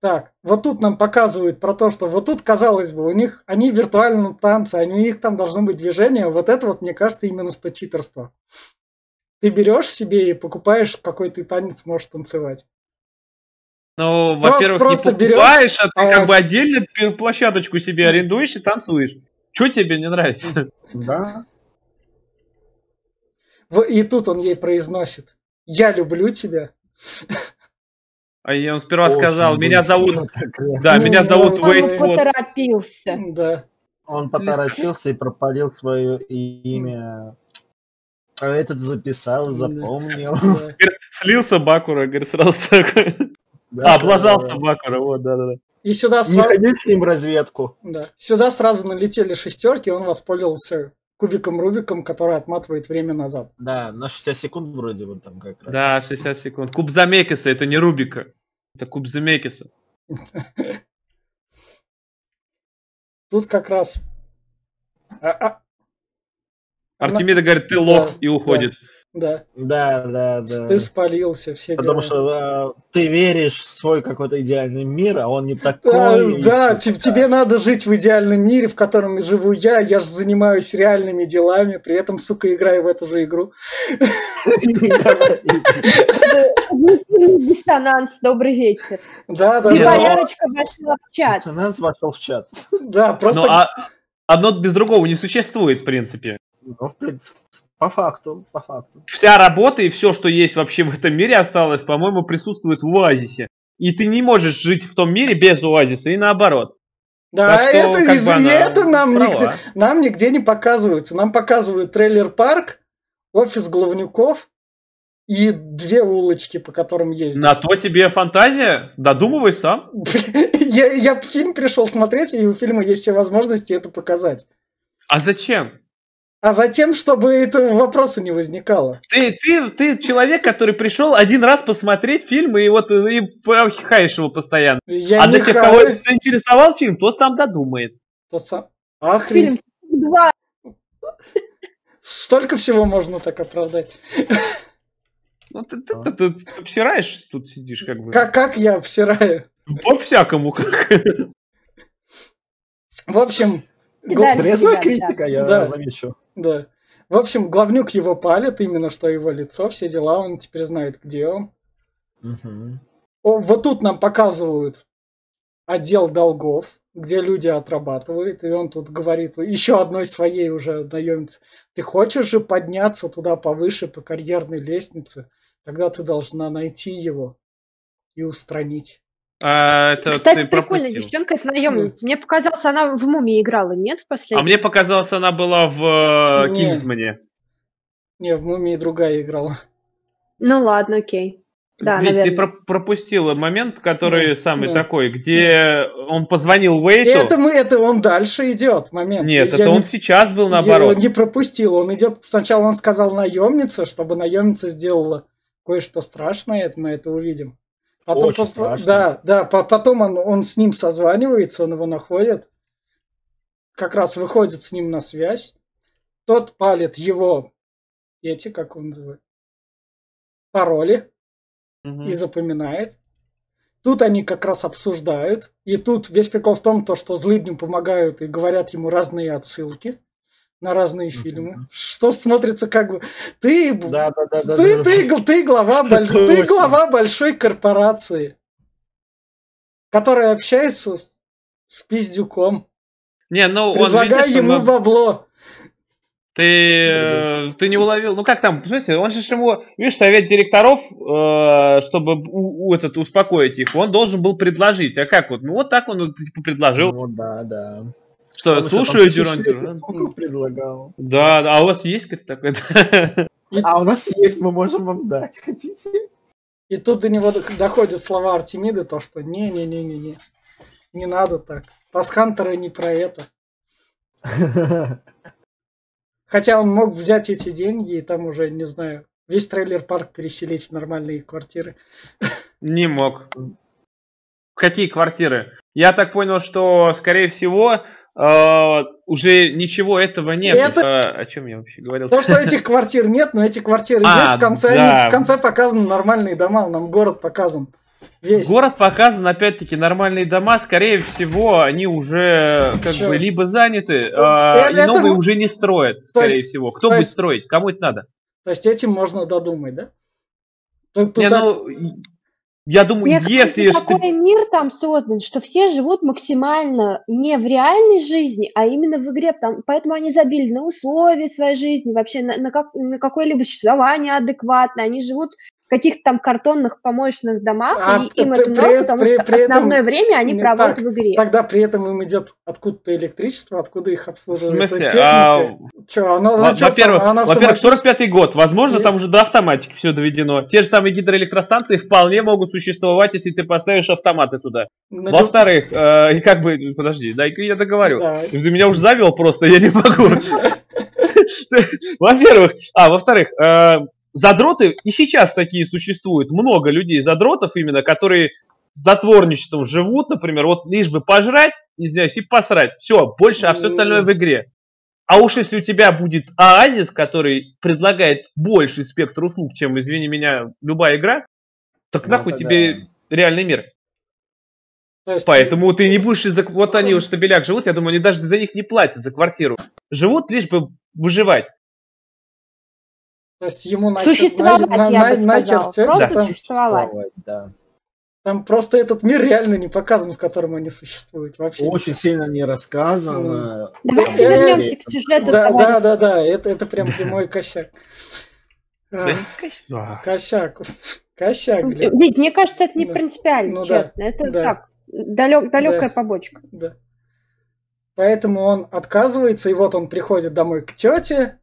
Так, вот тут нам показывают про то, что вот тут, казалось бы, у них, они виртуально танцы, они, у них там должно быть движение. Вот это вот, мне кажется, именно что читерство. Ты берешь себе и покупаешь, какой ты танец можешь танцевать. Ну, во-первых, не берешь, покупаешь, а ты а- как бы отдельно площадочку себе арендуешь и танцуешь. Что тебе не нравится? Да. И тут он ей произносит. Я люблю тебя. А я он сперва Очень сказал, меня зовут... Да, меня ну, зовут Уэйт Он поторопился. Да. Он поторопился и пропалил свое имя. А этот записал, запомнил. да. Слился Бакура, говорит, сразу такой. Да, А, облажался да, да. Бакура, вот, да-да-да. И сюда, Не сра- ходи с ним разведку. да. сюда сразу налетели шестерки, он воспользовался кубиком Рубиком, который отматывает время назад. Да, на 60 секунд вроде вот там как раз. Да, 60 секунд. Куб Замекиса, это не Рубика. Это куб Замекиса. Тут как раз... А, а, Артемида говорит, ты Да, лох, и да. уходит. да, Да, да, да. ты спалился, все Потому дела. что э, ты веришь в свой какой-то идеальный мир, а он не Да, такой. и да, такое. тебе надо жить в идеальном мире, в котором и живу я. Я же занимаюсь реальными делами, при этом, сука, играю в эту же игру. Диссонанс, добрый вечер. Да, да, И да. Валерочка вошла в чат. Диссонанс вошел в чат. Да, просто Ну, а одно без другого не существует, в принципе. Ну, в принципе, по факту, по факту. Вся работа и все, что есть вообще в этом мире осталось, по-моему, присутствует в Оазисе. И ты не можешь жить в том мире без Оазиса, и наоборот. Да, Так что, это, как из- бы она это нам, права. нигде, нам нигде не показывается. Нам показывают трейлер-парк, офис главнюков и две улочки, по которым ездят. На то тебе фантазия, додумывай сам. Я, я фильм пришел смотреть, и у фильма есть все возможности это показать. А зачем? А затем, чтобы этого вопроса не возникало. Ты, ты, ты человек, который пришел один раз посмотреть фильм и вот и хаешь его постоянно. Я а для тех, хаю. кого заинтересовал фильм, тот сам додумает. Тот сам- Охрен. Фильм два. Столько всего можно так оправдать. Ну, ты, ты, ты, ты- ты обсираешь, тут сидишь как бы. Как, как я обсираю? По-всякому. как. В общем, Трезвая да. критика, я Да. замечу. Да. В общем, главнюк его палит, именно что его лицо, все дела, он теперь знает, где он. Мгм. О, вот тут нам показывают отдел долгов, где люди отрабатывают, и он тут говорит еще одной своей уже наемнице, ты хочешь же подняться туда повыше по карьерной лестнице, тогда ты должна найти его и устранить. А, это Кстати, ты пропустил. девчонка, это наемница. Мне показалось, она в мумии играла, нет, в А последнем? мне показалось, она была в э, Не. Кингсмане. Не, в «Мумии» другая играла. Ну ладно, окей. Да, Ведь ты наверное. про- пропустила момент, который Да, самый да. такой, где он позвонил Уэйту. Это, мы, это он дальше идет, момент. Нет, Я это не- он сейчас был Я наоборот. не пропустил. Он идет. Сначала он сказал наемнице, чтобы наемница сделала кое-что страшное. Это мы это увидим. Очень по- страшное. Да, да. по- потом он, он с ним созванивается, он его находит. Как раз выходит с ним на связь. Тот палит его эти, как он называет, пароли Мгм. и запоминает. Тут они как раз обсуждают. И тут весь прикол в том, то, что злыдню помогают и говорят ему разные отсылки на разные фильмы. Что смотрится как бы... Ты, Да, да, да, да. ты, да. ты, гл- ты глава, боль- ты глава большой корпорации, которая общается с, с пиздюком. Не, ну он, Предлагай видишь, ему он- бабло. ты, э, ты не уловил. Ну как там, в смысле, он же ему, видишь, совет директоров, э, чтобы у, у этот, успокоить их, он должен был предложить. А как вот? Ну вот так он, типа, предложил, Ну да, да. Что еще слушаю, Дюран предлагал. Да, да, а у вас есть такой? А у нас есть, мы можем вам дать. Хотите? И тут до него дох- доходят слова Артемиды, то, что не-не-не-не-не, не надо так. Пасхантеры не про это. Хотя он мог взять эти деньги и там уже, не знаю, весь трейлер-парк переселить в нормальные квартиры. Не мог. Какие квартиры? Я так понял, что, скорее всего, э, уже ничего этого нет. Это- Э, о чем я вообще говорил? То, что этих квартир нет, но эти квартиры А, есть, в конце, да. они- в конце показаны нормальные дома, нам город показан. Весь. Город показан, опять-таки, нормальные дома, скорее всего, они уже как Чё? бы либо заняты, Ну, а, это- и новые это- уже не строят, скорее есть- всего. Кто то будет есть- строить? Кому это надо? То есть этим можно додумать, да? Тут Не, так- ну, я думаю, Мне если кажется, такой мир там создан, что все живут максимально не в реальной жизни, а именно в игре. Там, поэтому они забили на условия своей жизни, вообще на, на как- на какое-либо существование адекватное. Они живут каких-то там картонных помоечных домах, А и им при- это при норм, эт- потому при- что при этом основное время они не проводят так. в игре. Тогда при этом им идет откуда-то электричество, откуда их В обслуживает смысле? техника. А, оно, Во- чё Во-первых, оно во-первых, автоматически- 45-й год. Возможно, Нет. там уже до автоматики все доведено. Те же самые гидроэлектростанции вполне могут существовать, если ты поставишь автоматы туда. на Во-вторых, э, и как бы, подожди, дай-ка я договорю. Да. Ты меня уже завел просто, я не могу. Во-первых, а, во-вторых, э, задроты и сейчас такие существуют. Много людей задротов именно, которые затворничеством живут, например, вот лишь бы пожрать, извиняюсь, и посрать. Все, больше, а все остальное в игре. А уж если у тебя будет Оазис, который предлагает больший спектр услуг, чем, извини меня, любая игра, так Ну, нахуй это тебе реальный мир. Есть, Поэтому ты не будешь из-за... Вот они в штабелях живут, я думаю, они даже за них не платят, за квартиру. Живут лишь бы выживать. То есть ему нахер- Существовать, на- я на- бы сказала. тётя, Просто там, существовать. Да. там просто этот мир реально не показан, в котором они существуют вообще. Очень сильно не рассказано. Давайте Там вернемся к сюжету. Да, да, да, да, это, это прям прямой косяк. Да. Косяк. Косяк, блин. Ведь мне кажется, это не Да. принципиально, Ну да, честно. Это да. так, далек, далекая Да. побочка. Да. Поэтому он отказывается, и вот он приходит домой к тете.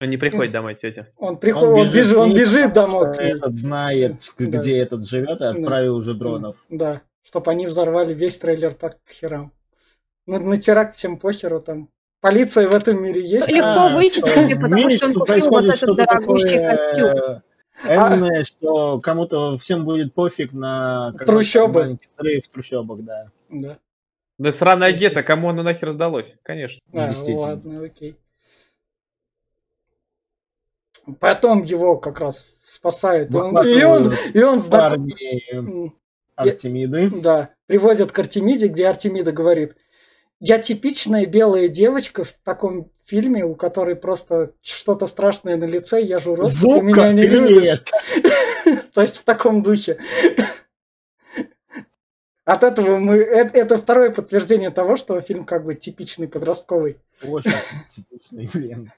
Он не приходит домой, тетя. Он приходит, он бежит, он бежит домой. Этот знает, Да. где этот живет, и отправил уже дронов. Да, чтобы они взорвали весь трейлер так к херам. На, на теракт всем похеру там. Полиция в этом мире есть. Легко А, вычислили, потому мире, что он купил вот этот дорогущий такое, костюм. э, Энное, что кому-то всем будет пофиг на Трущобы. взрыв в трущобах, да. Да. Да сраная гетто, кому оно нахер сдалось? Конечно. А, Действительно. ладно, окей. Потом его как раз спасают. Он- и, он, и он знак- Артемиды. Да, приводят к Артемиде, где Артемида говорит, я типичная белая девочка в таком фильме, у которой просто что-то страшное на лице, я же урод, ты Зука, меня не любишь. привет! То есть в таком духе. От этого мы... Это, это второе подтверждение того, что фильм как бы типичный подростковый. Очень типичный, блин.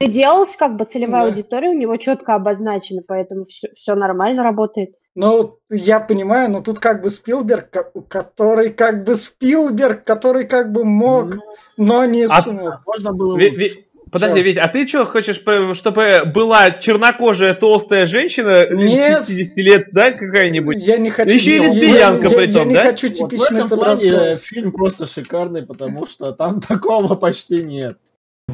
Делалась как бы целевая Да. аудитория, у него четко обозначена, поэтому все, нормально работает. Ну, я понимаю, но тут как бы Спилберг, ко- который как бы Спилберг, который как бы мог, Ну, но не А- смог. Можно было Ви- лучше. ви- Подожди? Вить, а ты что хочешь, чтобы была чернокожая толстая женщина Нет. 60 лет, да, какая-нибудь? Я не хочу... Еще и лесбиянка при том, Я не да? хочу Вот в типичный этом плане подростковый. фильм просто шикарный, потому что там такого почти нет.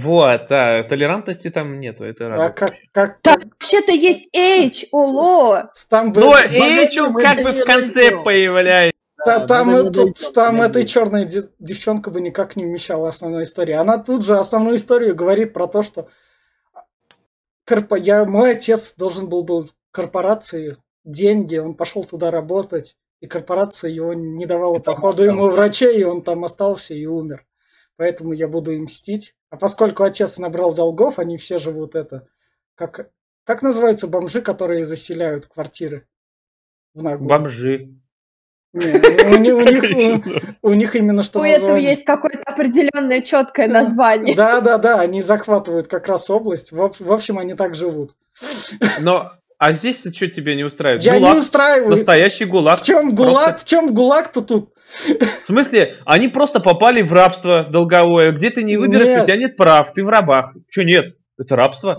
Вот, да, толерантности там нету, это А радует. как, как Так, вообще-то есть H, оло. там Но Эйчел мы как бы в конце появляется. Та- Да, там, это- не дойдём, там погоди. эта черная де- девчонка бы никак не вмещала основной истории. Она тут же основную историю говорит про то, что корпо- я, мой отец должен был был корпорации деньги, он пошел туда работать, и корпорация его не давала И там походу ему врачей, и он там остался и умер. Поэтому я буду им мстить. А поскольку отец набрал долгов, они все живут это. Как, как называются бомжи, которые заселяют квартиры? В наглую? Бомжи. Не, у, них- у них, у, у них именно что У этого есть какое-то определенное четкое название. Да, да, да, они захватывают как раз область. В, в общем, они так живут. Но, а здесь что тебе не устраивает? Я Гулаг, не устраиваю. настоящий гулаг. В чем Просто- гулаг? В чем гулаг-то тут? В смысле, они просто попали в рабство долговое, где ты не выберешь, Нет. у тебя нет прав, ты в рабах. Что нет? Это рабство.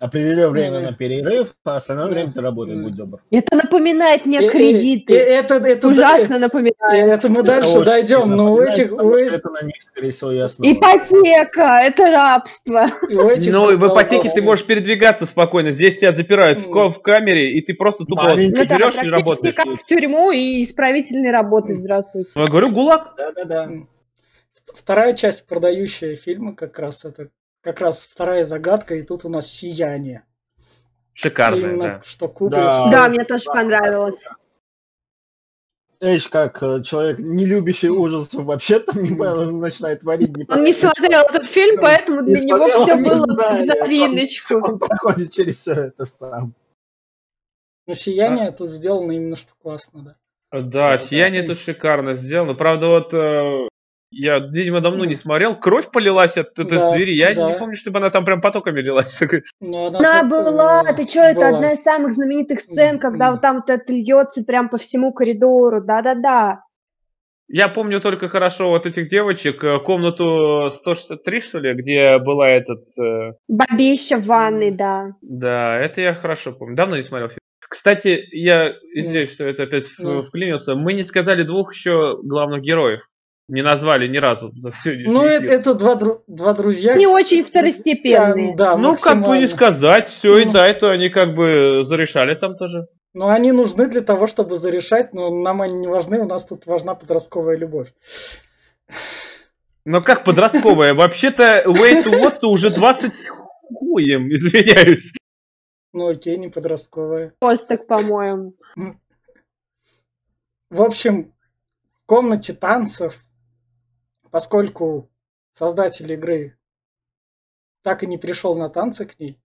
Определил время Мгм. на перерыв, а остальное Да. время ты работай, Мгм. будь добр. Это напоминает мне кредиты. Это, это, Ужасно э, напоминает. Это мы Это дальше очень дойдем, но у этих, у, это на них, скорее всего, ясно. Ипотека, это рабство. Ну, и в ипотеке ты можешь передвигаться спокойно. Здесь тебя запирают в, в камере, и ты просто тупо. Ну да, берешь и работаешь. как в тюрьму и исправительной работы. Здравствуйте. Ну, Я говорю, гулаг. Да-да-да. Вторая часть продающая фильма как раз это как раз вторая загадка, и тут у нас сияние. Шикарное, Именно да. что Кубрик Да. Да, мне тоже Да, понравилось. Эйч, как э, человек, не любящий ужасов, вообще там не понял, начинает творить. Не Он не смотрел этот фильм, поэтому не для него смотрел, все не было знает, в новиночку. Он проходит через все это сам. Но сияние тут сделано именно что классно, да. Да, сияние тут шикарно сделано. Правда, вот э, я, видимо, давно не смотрел. Кровь полилась от этой Да, двери. Я да. не помню, чтобы она там прям потоками лилась. Но она, Она тут, была, э, ты что, это одна из самых знаменитых сцен, когда вот там вот это льется прям по всему коридору, да-да-да. Я помню только хорошо вот этих девочек, э, комнату 163, что ли, где была этот... э, Бабища в ванной, да. Да, это я хорошо помню. Давно не смотрел фильм. Кстати, я извиняюсь, что это опять Ну. вклинился. Мы не сказали двух еще главных героев. Не назвали ни разу за всю Ну, это, это два, дру- два друзья. Не очень второстепенные. Да, Ну, как бы не сказать, все и Ну. да, это они как бы зарешали там тоже. Но они нужны для того, чтобы зарешать, но нам они не важны, у нас тут важна подростковая любовь. Но как подростковая? Вообще-то Way to What уже 20 с хуем, извиняюсь. Ну окей, не подростковая. Посток, по-моему. В общем, в комнате танцев, поскольку создатель игры так и не пришел на танцы к ней,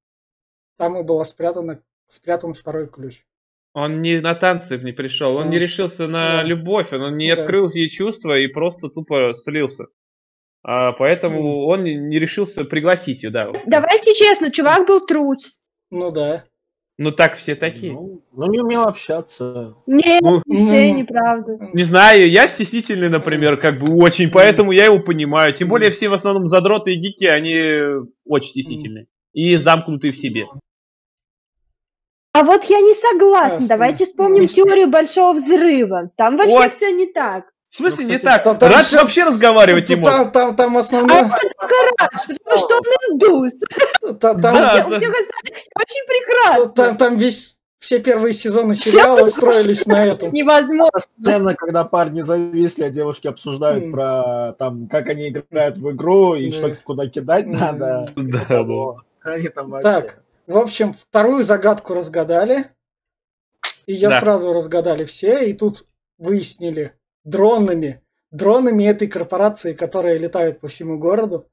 там и была спрятана, спрятан второй ключ. Он не на танцы не пришел, он Ну, не решился на да. любовь, он не Да. открыл ей чувства и просто тупо слился. А, поэтому Мгм. он не- не решился пригласить ее, да. Давайте честно, чувак был трус. Ну да. Ну так все такие. Ну, ну, не умел общаться. Нет, Ну, все ну, неправда. Не знаю, я стеснительный, например, как бы очень, поэтому я его понимаю. Тем более все в основном задроты и гики, они очень стеснительные. И замкнутые в себе. А вот я не согласна. Давайте вспомним Ну, теорию большого взрыва. Там вообще Ой. все не так. В смысле Ну, не кстати, так? та- там Радж всё- вообще разговаривать не Там, может. там, там А основное... это только Радж, потому что он индус. та- Там, Да. Все, у всех остальных все очень прекрасно. там, там весь все первые сезоны сериала строились на этом. Невозможно. Сцена, когда парни зависли, а девушки обсуждают М. про там, как они играют в игру и Да. что куда кидать М. надо. Да, Того. Они там вообще- Так, в общем, вторую загадку разгадали. Ее Да. сразу разгадали все, и тут выяснили дронами, дронами этой корпорации, которые летают по всему городу.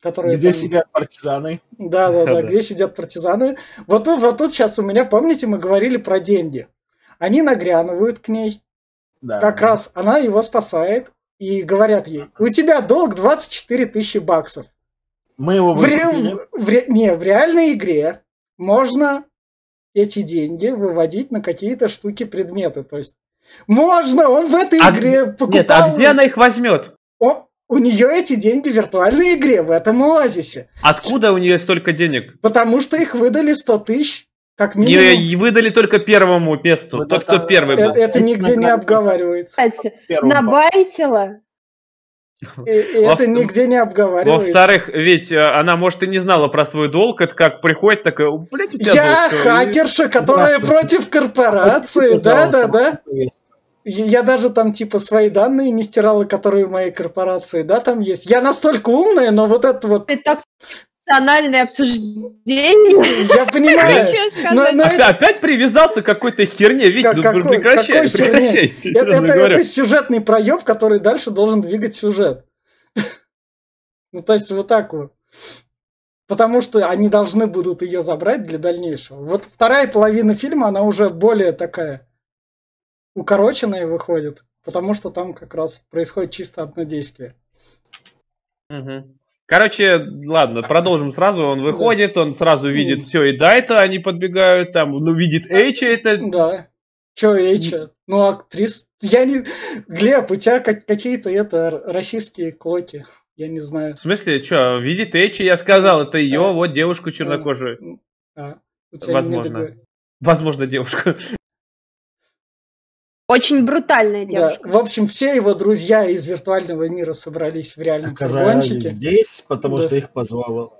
Которые Где там- сидят партизаны? Да, да, да, где сидят партизаны. Вот, тут- вот тут сейчас у меня, помните, мы говорили про деньги. Они нагрянывают к ней, Да. как раз она его спасает, и говорят ей, у тебя долг 24 тысячи баксов. Мы его В, ре- в ре- не, в реальной игре можно эти деньги выводить на какие-то штуки, предметы. То есть можно, он в этой А игре покупал... Нет, а где она их возьмет? О, у нее эти деньги в виртуальной игре, в этом оазисе. Откуда у нее столько денег? Потому что их выдали 100 тысяч, как минимум. Не выдали только первому месту. Вот Тот, это- кто первый Э- был. Это нигде не обговаривается. Кстати, набайтила. И- и Во- Это нигде не обговаривается. Во-вторых, ведь э, она, может, и не знала про свой долг. Это как приходит такая, блядь, у тебя Я долг. хакерша, которая Здравствуйте. против корпорации. Простите, Да, да, пожалуйста, да. есть. Я даже там типа свои данные не стирала, которые в моей корпорации, да, там есть. Я настолько умная, но вот это вот, Это так национальное обсуждение. я понимаю. Но- но Опять, это- опять привязался к какой-то херне. Вить, Как- ну какой- прекращай, прекращай, Это, это- это сюжетный проеб, который дальше должен двигать сюжет. Ну, то есть вот так вот. Потому что они должны будут ее забрать для дальнейшего. Вот вторая половина фильма, она уже более такая укороченная выходит, потому что там как раз происходит чисто одно действие. Мгм. Короче, ладно, продолжим сразу. Он выходит, он сразу видит все, и да, это они подбегают, там, ну, видит Эйча, это... Да. Че, Эйча? Ну, актрис... Я не... Глеб, у тебя как- какие-то это р- расистские клоки. Я не знаю. В смысле, что, видит Эйча, я сказал, это ее, А. вот девушку чернокожую. А, не Возможно. Возможно, девушка. Очень брутальная Да. девушка. В общем, все его друзья из виртуального мира собрались в реальном Оказались фургончике. здесь, потому Да. что их позвал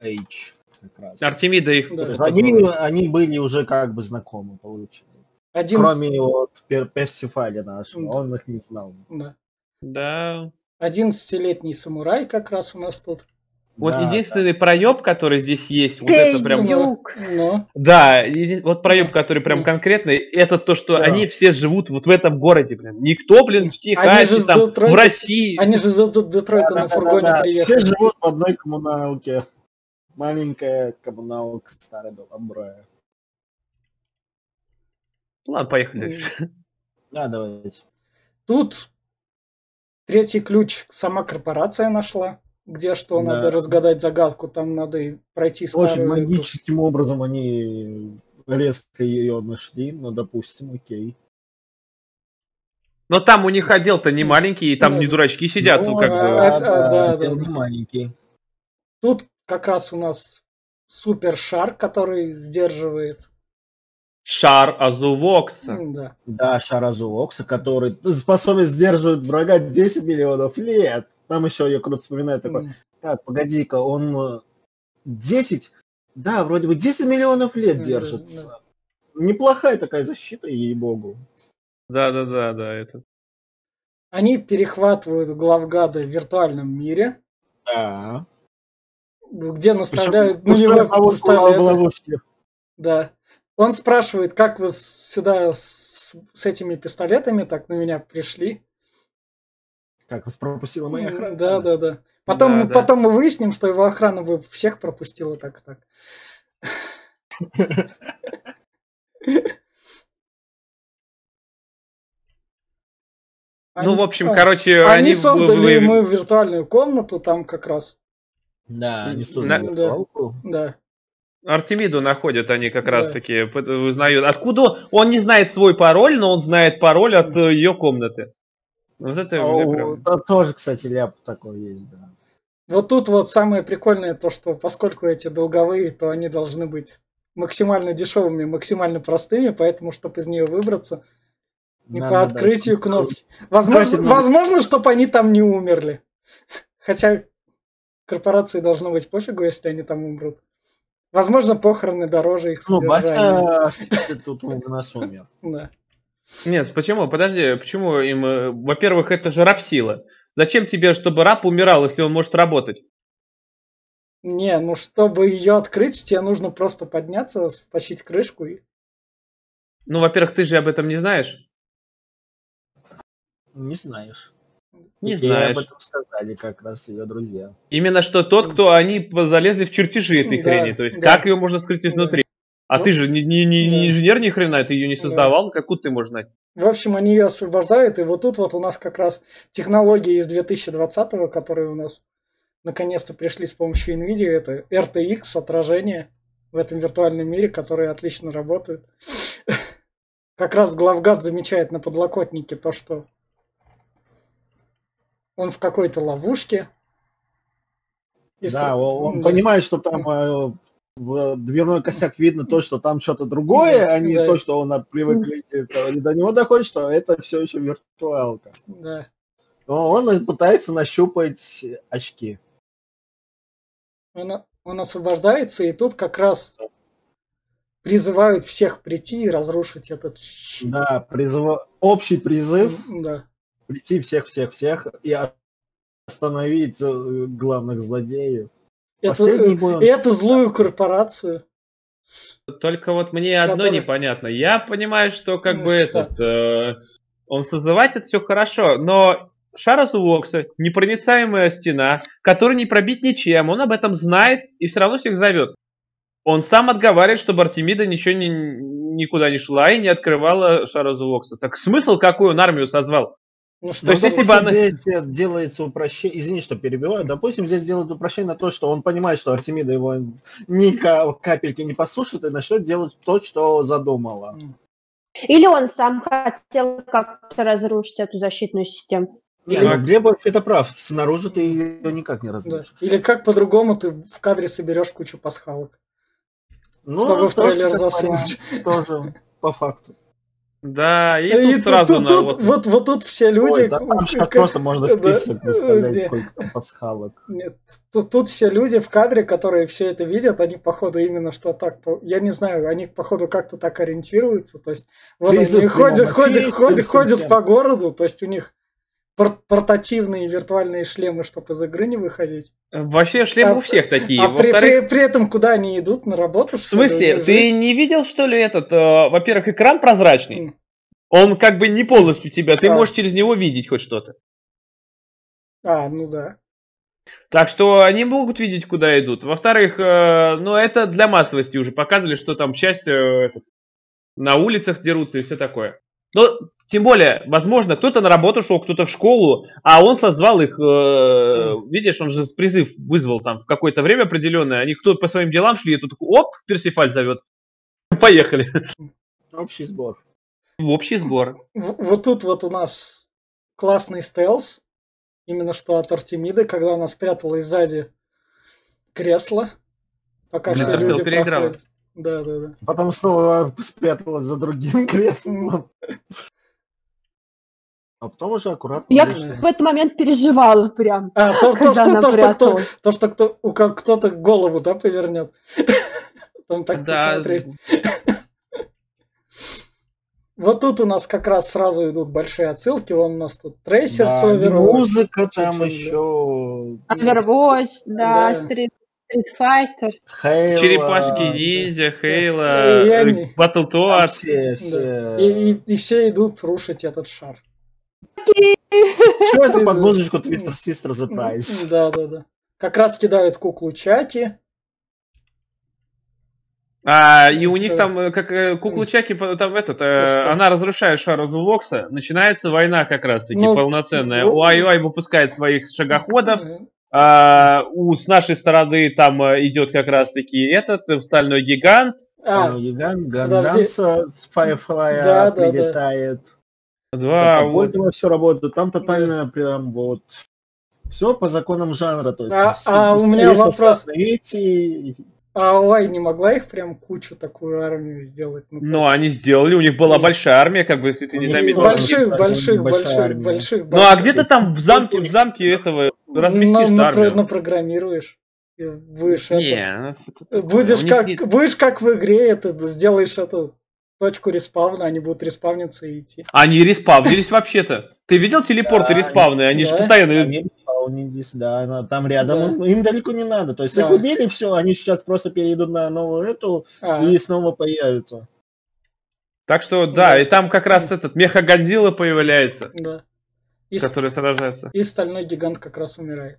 Эйч. Как раз. Артемида их Да. Они, они были уже как бы знакомы, получилось. Один Кроме вот Пер- Персифаля нашего, Да. он их не знал. Да. Да. 11-летний самурай как раз у нас тут. Вот Да, единственный проеб, который здесь есть, вот это прям... Пиздюк. Но Да, вот проеб, который прям Ну. конкретный, это то, что Всё. они все живут вот в этом городе, блин. Никто, блин, в Техасе, там, в Детройта- России. они же за Детройта на фургоне Да-да-да, приехали. Все живут в одной коммуналке. Маленькая коммуналка старый дом Амброя. Ладно, поехали дальше. Да, давайте. Тут третий ключ сама корпорация нашла, где что Да. надо разгадать загадку, там надо и пройти Очень старую... эту- магическим образом они резко ее нашли, но допустим, окей. Но там у них отдел-то не маленький, и там Ну, не дурачки сидят, ну, Ну, как а, бы. это- да, отдел да, не да. маленький. Тут как раз у нас супер шар, который сдерживает Шар Азувокса. Да. Да, Шаразуокса, который способен сдерживать врага 10 миллионов лет. Там еще я круто вспоминаю такой, так, погоди-ка, он э, 10, да, вроде бы 10 миллионов лет Да, держится. Неплохая такая защита, ей-богу. Да-да-да, да, это. Они перехватывают главгада в виртуальном мире, Да. где наставляют Причем на него ловушке. Да. Он спрашивает, как вы сюда с, с этими пистолетами так на меня пришли. Как вас пропустила моя охрана. Да, да, да. Потом, Да, да. потом мы выясним, что его охрана бы всех пропустила так так. Ну, в общем, а, короче, они, они... создали вы- ему виртуальную комнату там как раз. Да, они создали Да. виртуалку. Да. Артемиду находят они как раз Да. таки, пот- узнают. Откуда он не знает свой пароль, но он знает пароль от ее комнаты. Вот это А у- прям- да, тоже, кстати, ляп такой есть, да. Вот тут вот самое прикольное то, что поскольку эти долговые, то они должны быть максимально дешевыми, максимально простыми, поэтому, чтобы из нее выбраться, не Надо, по да, открытию чтобы- кнопки. Возможно, Кстати, надо- возможно, чтобы они там не умерли. Хотя корпорации должно быть пофигу, если они там умрут. Возможно, похороны дороже их Ну, содержания. батя тут у нас умер. Да. Нет, почему? Подожди, почему им... э, Во-первых, это же раб-сила. Зачем тебе, чтобы раб умирал, если он может работать? Не, ну чтобы ее открыть, тебе нужно просто подняться, стащить крышку и... Ну, во-первых, ты же об этом не знаешь. Не знаешь. Не Ей знаешь. об этом сказали как раз ее друзья. Именно что тот, кто они залезли в чертежи этой Да, хрени. То есть, да. как ее можно скрыть изнутри? А Ну, ты же не, не- не- не да. инженер ни хрена, ты ее не Да. создавал, откуда ты можешь знать? В общем, они ее освобождают, и вот тут вот у нас как раз технологии из 2020-го, которые у нас наконец-то пришли с помощью NVIDIA, это RTX, отражение в этом виртуальном мире, которые отлично работают. Как раз главгад замечает на подлокотнике то, что он в какой-то ловушке. И Да, с- он, он да. понимает, что там э, в дверной косяк видно то, что там что-то другое, Да, а не да. то, что он от- привык видеть. И до него доходит, что это все еще виртуалка. Да. Но он пытается нащупать очки. Он, он освобождается, и тут как раз призывают всех прийти и разрушить этот. Да, призыва... общий призыв Да. прийти всех-всех-всех и остановить э, главных злодеев. Эту, Последний бой он- эту злую корпорацию. Только вот мне одно Который- непонятно. Я понимаю, что как Ну, бы что? этот... э, он созывать это все хорошо, но Шарас Уокса непроницаемая стена, которую не пробить ничем. Он об этом знает и все равно всех зовет. Он сам отговаривает, чтобы Артемида ничего не, никуда не шла и не открывала Шаразу Вокса. Так смысл какой он армию созвал? Ну что То есть, если бы она- Здесь делается упрощение, извини, что перебиваю, допустим, здесь делают упрощение на то, что он понимает, что Артемида его ни ка- капельки не послушает и начнет делать то, что задумала. Или он сам хотел как-то разрушить эту защитную систему. Не, Так. ну, Глеб вообще-то прав, снаружи ты ее никак не да. разрушишь. Или как по-другому ты в кадре соберешь кучу пасхалок. Ну, чтобы в трейлер засунуть. Тоже, по факту. Да, и, И тут тут- сразу тут- тут- вот- вот, вот тут все люди... Ой, да там как- просто можно да, список представлять, где- сколько там пасхалок. Нет, тут, тут все люди в кадре, которые все это видят, они походу именно что так, я не знаю, они походу как-то так ориентируются, то есть вот Призыв они ходят, ходят, ходят, ходят по городу, то есть у них пор- портативные виртуальные шлемы, чтобы из игры не выходить. Вообще шлемы А- у всех такие. а при, при- при этом куда они идут на работу? в смысле, ты не видел, что ли, этот, э, во-первых, экран прозрачный? Он как бы не полностью тебя, ты Да. можешь через него видеть хоть что-то. А, ну да. Так что они могут видеть, куда идут. Во-вторых, э, ну это для массовости уже показывали, что там часть э, этот, на улицах дерутся и все такое. Но тем более, возможно, кто-то на работу шел, кто-то в школу, а он созвал их, э, видишь, он же призыв вызвал там в какое-то время определенное, они кто по своим делам шли, и тут оп, Персифаль зовет. Поехали. Общий сбор. В общий сбор. Вот тут вот у нас классный стелс, именно что от Артемиды, когда она спряталась сзади кресла, пока Да, все люди проходят. Да, да, да. Потом снова спряталась за другим креслом. А потом уже аккуратно Я вышла. в этот момент переживала прям. А, то, то, Когда что, она то, что, кто, то, что кто, у кто-то голову, да, повернет. Там так Да, посмотреть. Вот тут у нас как раз сразу идут большие отсылки. Вон у нас тут трейсер с Да, Overwatch. музыка там еще. Overwatch, да, Да. Street, Street Fighter. Хейла. Черепашки ниндзя, Хейла, они. Battle Там Toads. Все, все. И, и- и все идут рушить этот шар. Что это под Из- музычку Twister Sister The? Да, да, да. Как раз кидают куклу Чаки. А, и у них там, э, как э, куклу Чаки, там этот, э, Ну она разрушает шар Вокса, начинается война как раз-таки Ну, полноценная. ну- У IOI выпускает своих шагоходов, а, у, с нашей стороны там э, идет как раз-таки этот, э, стальной гигант. А, Гигант. Ганданса с Firefly Да, да, да. прилетает. Два, Там вот. по все работает. Там тотально прям вот все по законам жанра. То есть, А- а у меня есть вопрос. эти- а Ой не могла их прям кучу такую армию сделать? Ну, Но просто- они сделали, у них была Ну. большая армия, как бы, если ты не Ну, заметил. тоже больших, больших, больших, Ну а где-то там в замке, в замке этого разместишь напро- армию. напрограммируешь. И будешь это- Не, это. Будешь как, не- будешь как в игре, это сделаешь эту точку респавна, они будут респавниться и идти. Они респавнились вообще-то. Ты видел телепорты респавны? Они же постоянно... Они респаунились, да, она там рядом, им далеко не надо. То есть их Да. убили, все, они сейчас просто перейдут на новую эту А, и снова появятся. Так что, да, Да. и там как раз этот Меха-Годзилла появляется, да. И, с- который сражается. и стальной гигант как раз умирает.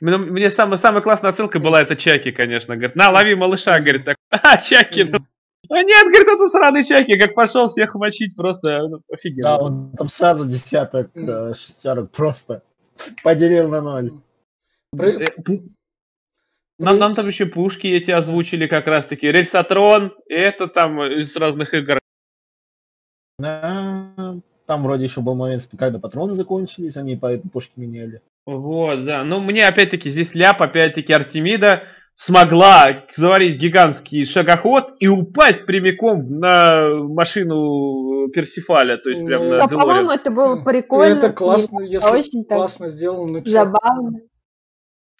Мне, мне самая, самая классная отсылка была это Чаки, конечно. Говорит, на, лови малыша, говорит, так, а, Чаки, ну, а нет, говорит, это сраный Чаки, как пошел всех мочить, просто ну, офигенно. Да, он там сразу десяток, э, шестерок просто поделил на ноль. Э, Нам, нам там еще пушки эти озвучили как раз-таки. Рельсотрон, это там из разных игр. Да, Там вроде еще был момент, когда патроны закончились, они поэтому пушки меняли. Вот, да. Ну, мне опять-таки здесь ляп, опять-таки Артемида смогла заварить гигантский шагоход и упасть прямиком на машину Персифаля, то есть прям Ну, на по-моему, это было прикольно. это классно, если очень так классно сделано. Ну, забавно.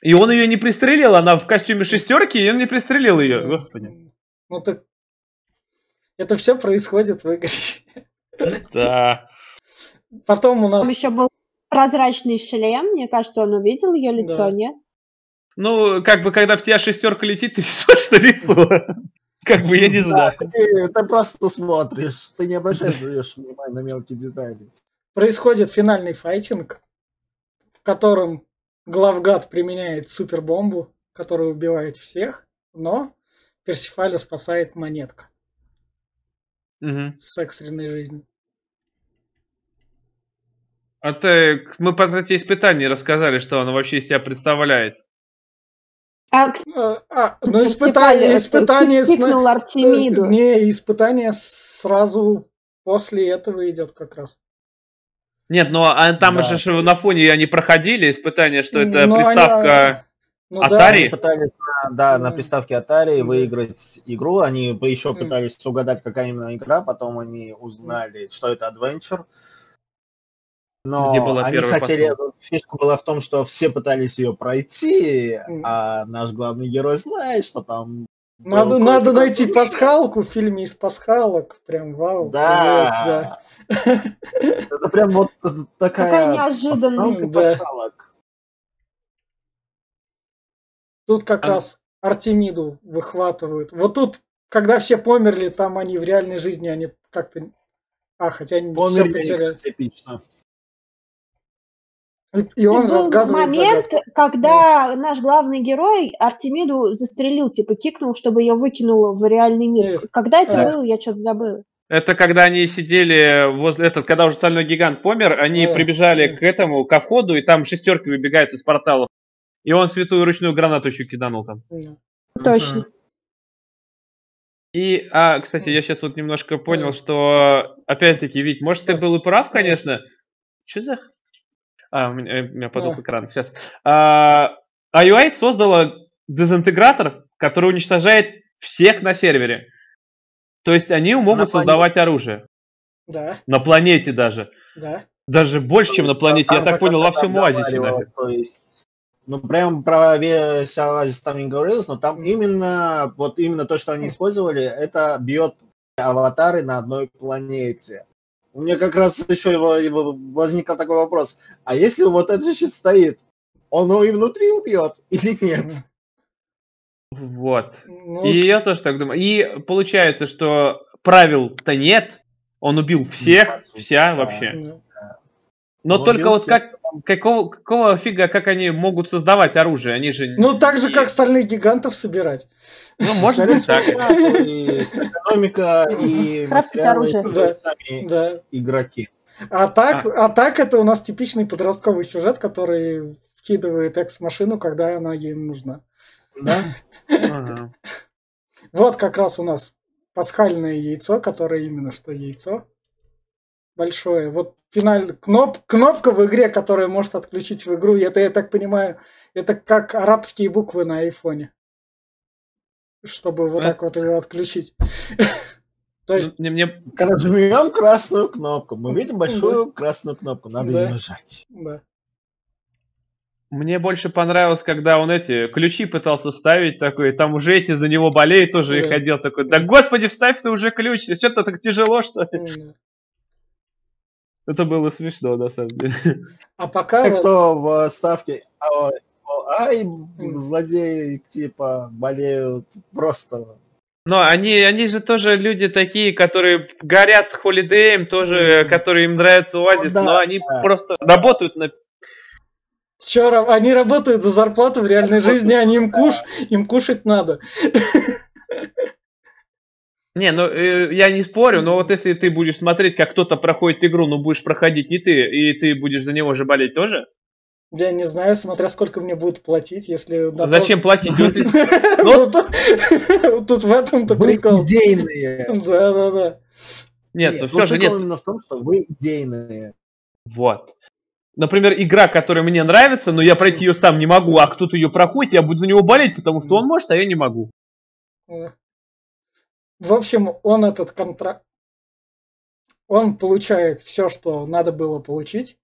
И он ее не пристрелил, она в костюме шестерки, и он не пристрелил ее, господи. Ну так это все происходит в игре. Да. Потом у нас Там еще был прозрачный шлем. Мне кажется, он увидел ее лицо, Да. нет? Ну, как бы, когда в тебя шестерка летит, ты смотришь на лицо. Как бы, я не знаю. Ты, ты просто смотришь, ты не обращаешь внимания на мелкие детали. происходит финальный файтинг, в котором главгад применяет супербомбу, которая убивает всех, но Персифаля спасает монетка Мгм. с экстренной жизнью. А ты, мы по трате испытаний рассказали, что она вообще из себя представляет. А, кстати, А, а, ну испытание, испытание, кикнул Артемиду. не испытание сразу после этого идет как раз. Нет, но а там Да. же на фоне они проходили испытания, что это Ну, они- приставка... ну Atari? да, Они пытались на, да, на приставке Atari выиграть игру, они бы еще пытались угадать, какая именно игра, потом они узнали, что это Adventure. Но Где была они хотели, посылка? фишка была в том, что все пытались ее пройти, Мгм. а наш главный герой знает, что там... надо, надо найти другой. пасхалку в фильме из пасхалок. Прям вау. Да. Это прям вот такая... Какая неожиданность. Да. пасхалок. Тут как А- раз Артемиду выхватывают. Вот тут, когда все померли, там они в реальной жизни, они как-то... А, хотя они все Померли они, потеряли. кстати, эпично. И- он был разгадывает момент, загадку. когда наш главный герой Артемиду застрелил, типа кикнул, чтобы ее выкинуло в реальный мир. Эх, Когда это да. было, я что-то забыла. Это когда они сидели возле этот, когда уже стальной гигант помер, они Да. прибежали Да. к этому, ко входу, и там шестерки выбегают из порталов. И он святую ручную гранату еще киданул там. Да. Точно. И, а, кстати, я сейчас вот немножко понял, что, опять-таки, Вить, может, ты Что? был и прав, конечно. Что за... А, у меня, э, у меня потух Да. экран, сейчас. А, iOS создала дезинтегратор, который уничтожает всех на сервере. То есть они могут планете. создавать оружие. Да, На планете даже. да. Даже больше, чем на планете. Я так понял, во всем оазисе то есть, ну, прям про весь оазис там не говорилось, но там именно, вот именно то, что они использовали, это бьет аватары на одной планете. У меня как раз еще его, его возник такой вопрос. А если вот этот щит стоит, он его и внутри убьет или нет? Вот. Ну, И я тоже так думаю. И получается, что правил-то нет. Он убил всех, вся да. вообще. Но Он только вот как, какого, какого фига, как они могут создавать оружие? Они же... ну, так же, как стальных гигантов собирать. Ну, может быть, так. Экономика и оружие. сами игроки. А так, а. так это у нас типичный подростковый сюжет, который вкидывает экс-машину, когда она ей нужна. Да? Вот как раз у нас пасхальное яйцо, которое именно что яйцо. Большое. Вот финаль... Кноп... кнопка в игре, которая может отключить в игру. Это, я так понимаю, это как арабские буквы на айфоне. Чтобы вот так вот ее отключить. То есть, Ну, Мне, мне- Когда жмем красную кнопку, мы видим большую красную кнопку, надо Да. ее нажать. да. мне больше понравилось, когда он эти ключи пытался ставить такой, там уже эти за него болеют, тоже и Да. ходил такой, да господи, вставь ты уже ключ, что-то так тяжело, что ли?» Это было смешно, на самом деле. А пока Те, кто в ставке а, ай, злодеи, типа, болеют просто. Но они, они же тоже люди такие, которые горят холидеем, тоже, которые им нравится оазис, да, но они да. просто работают на Чё, ра- они работают за зарплату в реальной жизни, они им куш, им кушать надо. Не, ну э, я не спорю, но вот если ты будешь смотреть, как кто-то проходит игру, но будешь проходить не ты, и ты будешь за него же болеть тоже? Я не знаю, смотря сколько мне будут платить, если... на Зачем платить? Ну, тут в этом-то прикол. идейные. Да, да, да. Нет, ну ну, все же прикол нет. именно в том, что вы идейные. Вот. Например, игра, которая мне нравится, но я пройти ее сам не могу, а кто-то ее проходит, я буду за него болеть, потому что он может, а я не могу. В общем, он этот контракт... Он получает все, что надо было получить.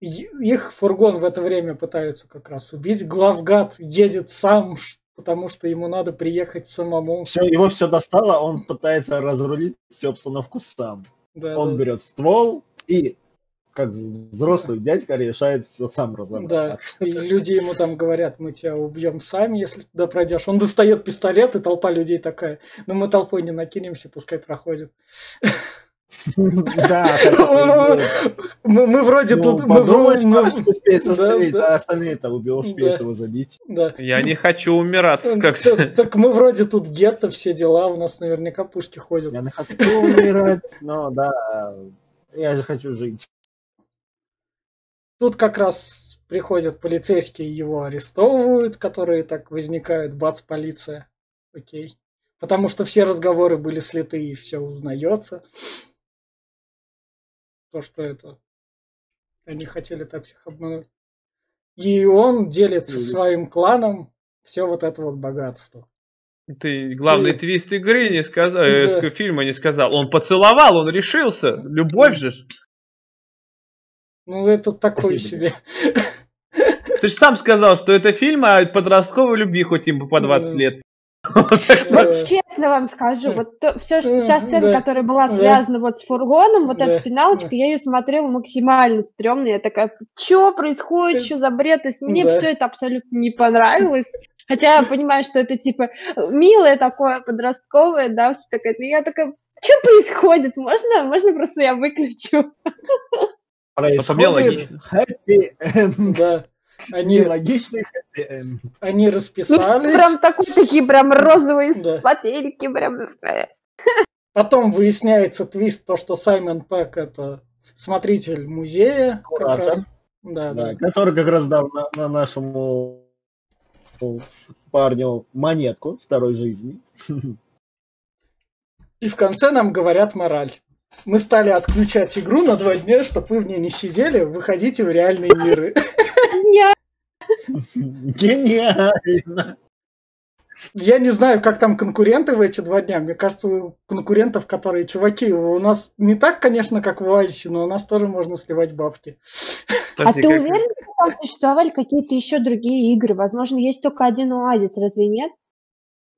Их фургон в это время пытаются как раз убить. Главгад едет сам, потому что ему надо приехать самому. Все, его все достало, он пытается разрулить всю обстановку сам. Да, Он да. берет ствол и, как взрослый дядька, решает все сам Да, разобраться. и люди ему там говорят, мы тебя убьем сами, если туда пройдешь. Он достает пистолет, и толпа людей такая, ну мы толпой не накинемся, пускай проходит. Да, есть. Мы, вроде Ну, тут... мы подумаешь, успеет Да, да. а остальные-то убил, успеют Да. его забить. да. Я не хочу умираться, как Так, же. так мы вроде тут гетто, все дела, у нас наверняка пушки ходят. Я не хочу умирать, но да, я же хочу жить. Тут как раз приходят полицейские, его арестовывают, которые так возникают, бац, полиция. Окей. Потому что все разговоры были слиты и все узнается. То, что это... Они хотели так всех обмануть. И он делится Ужас. своим кланом все вот это вот богатство. Ты главный Ну, твист игры не сказал, э, да. фильма не сказал. Он поцеловал, он решился. Любовь же. Ну, это такой себе. Ты же сам сказал, что это фильм о подростковой любви, хоть им по 20 Ну. лет. Вот честно вам скажу, вот то, все, вся сцена, которая была связана вот с фургоном, вот эта финалочка, я ее смотрела максимально стрёмно. Я такая, что происходит, Э, что за бред? То есть мне все это абсолютно не понравилось. Хотя я понимаю, что это типа милое такое, подростковое, да, все такое. Но я такая, что происходит? Можно, можно просто я выключу? Происходит happy end. Да. Они, Нелогичный end. они Ну, все расписались. прям такой, такие прям розовые Да. сопельки, прям. Потом выясняется твист, то, что Саймон Пэк это смотритель музея. Как Куратор. раз. Да, Да, да. который как раз дал на, на нашему парню монетку второй жизни. И в конце нам говорят мораль. Мы стали отключать игру на два дня, чтобы вы в ней не сидели, выходите в реальные миры. Я Гениально! Я не знаю, как там конкуренты в эти два дня. Мне кажется, у конкурентов, которые, чуваки, у нас не так, конечно, как в Оазисе, но у нас тоже можно сливать бабки. а ты уверен, что там существовали какие-то еще другие игры? Возможно, есть только один Оазис, разве нет?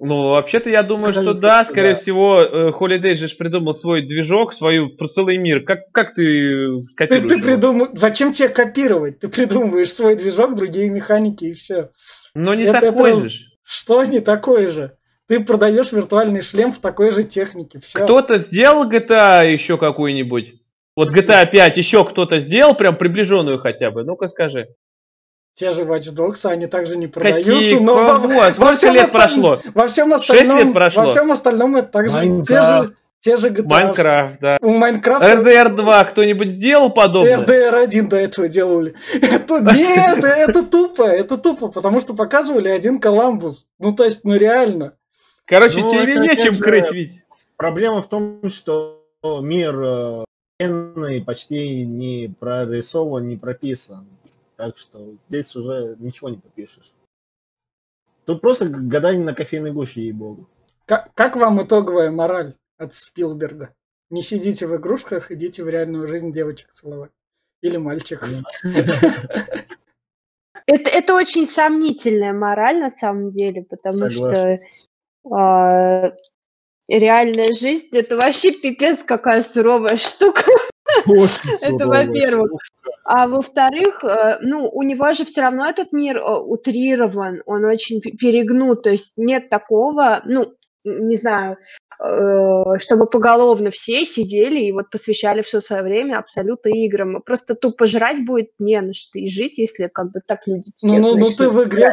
Ну, вообще-то я думаю, что да, скорее да. всего, э, Holiday же придумал свой движок, свою про целый мир. Как, как ты скопируешь ты, ты придум... Зачем тебе копировать? Ты придумываешь свой движок, другие механики и все. Но не это, такой это... же. Что не такой же? Ты продаешь виртуальный шлем в такой же технике. Все. Кто-то сделал GTA еще какую-нибудь? Вот GTA 5 еще кто-то сделал, прям приближенную хотя бы? Ну-ка скажи. Те же Watch Dogs, они также не продаются, Какие? но Кого? во, Сколько во всем лет осталь... прошло? Во всем остальном, лет прошло. Во всем остальном это также те же, те же GTA. Майнкрафт, да. У Майнкрафта... RDR 2 кто-нибудь сделал подобное? RDR 1 до этого делали. Это, нет, это тупо, это тупо, потому что показывали один Коламбус. Ну, то есть, ну реально. Короче, ну, тебе нечем крыть, ведь. Проблема в том, что мир э, почти не прорисован, не прописан. Так что здесь уже ничего не попишешь. Тут просто гадание на кофейной гуще, ей-богу. Как, как вам итоговая мораль от Спилберга? Не сидите в игрушках, идите в реальную жизнь девочек целовать. Или мальчиков. Это, это очень сомнительная мораль на самом деле, потому Согласен. что э, реальная жизнь это вообще пипец какая суровая штука. Это во-первых. А во-вторых, э, ну, у него же все равно этот мир э, утрирован, он очень перегнут, то есть нет такого, ну, не знаю, Э, чтобы поголовно все сидели и вот посвящали все свое время абсолютно играм. Просто тупо жрать будет не на что и жить, если как бы так люди все Ну, ну, ну ты в игре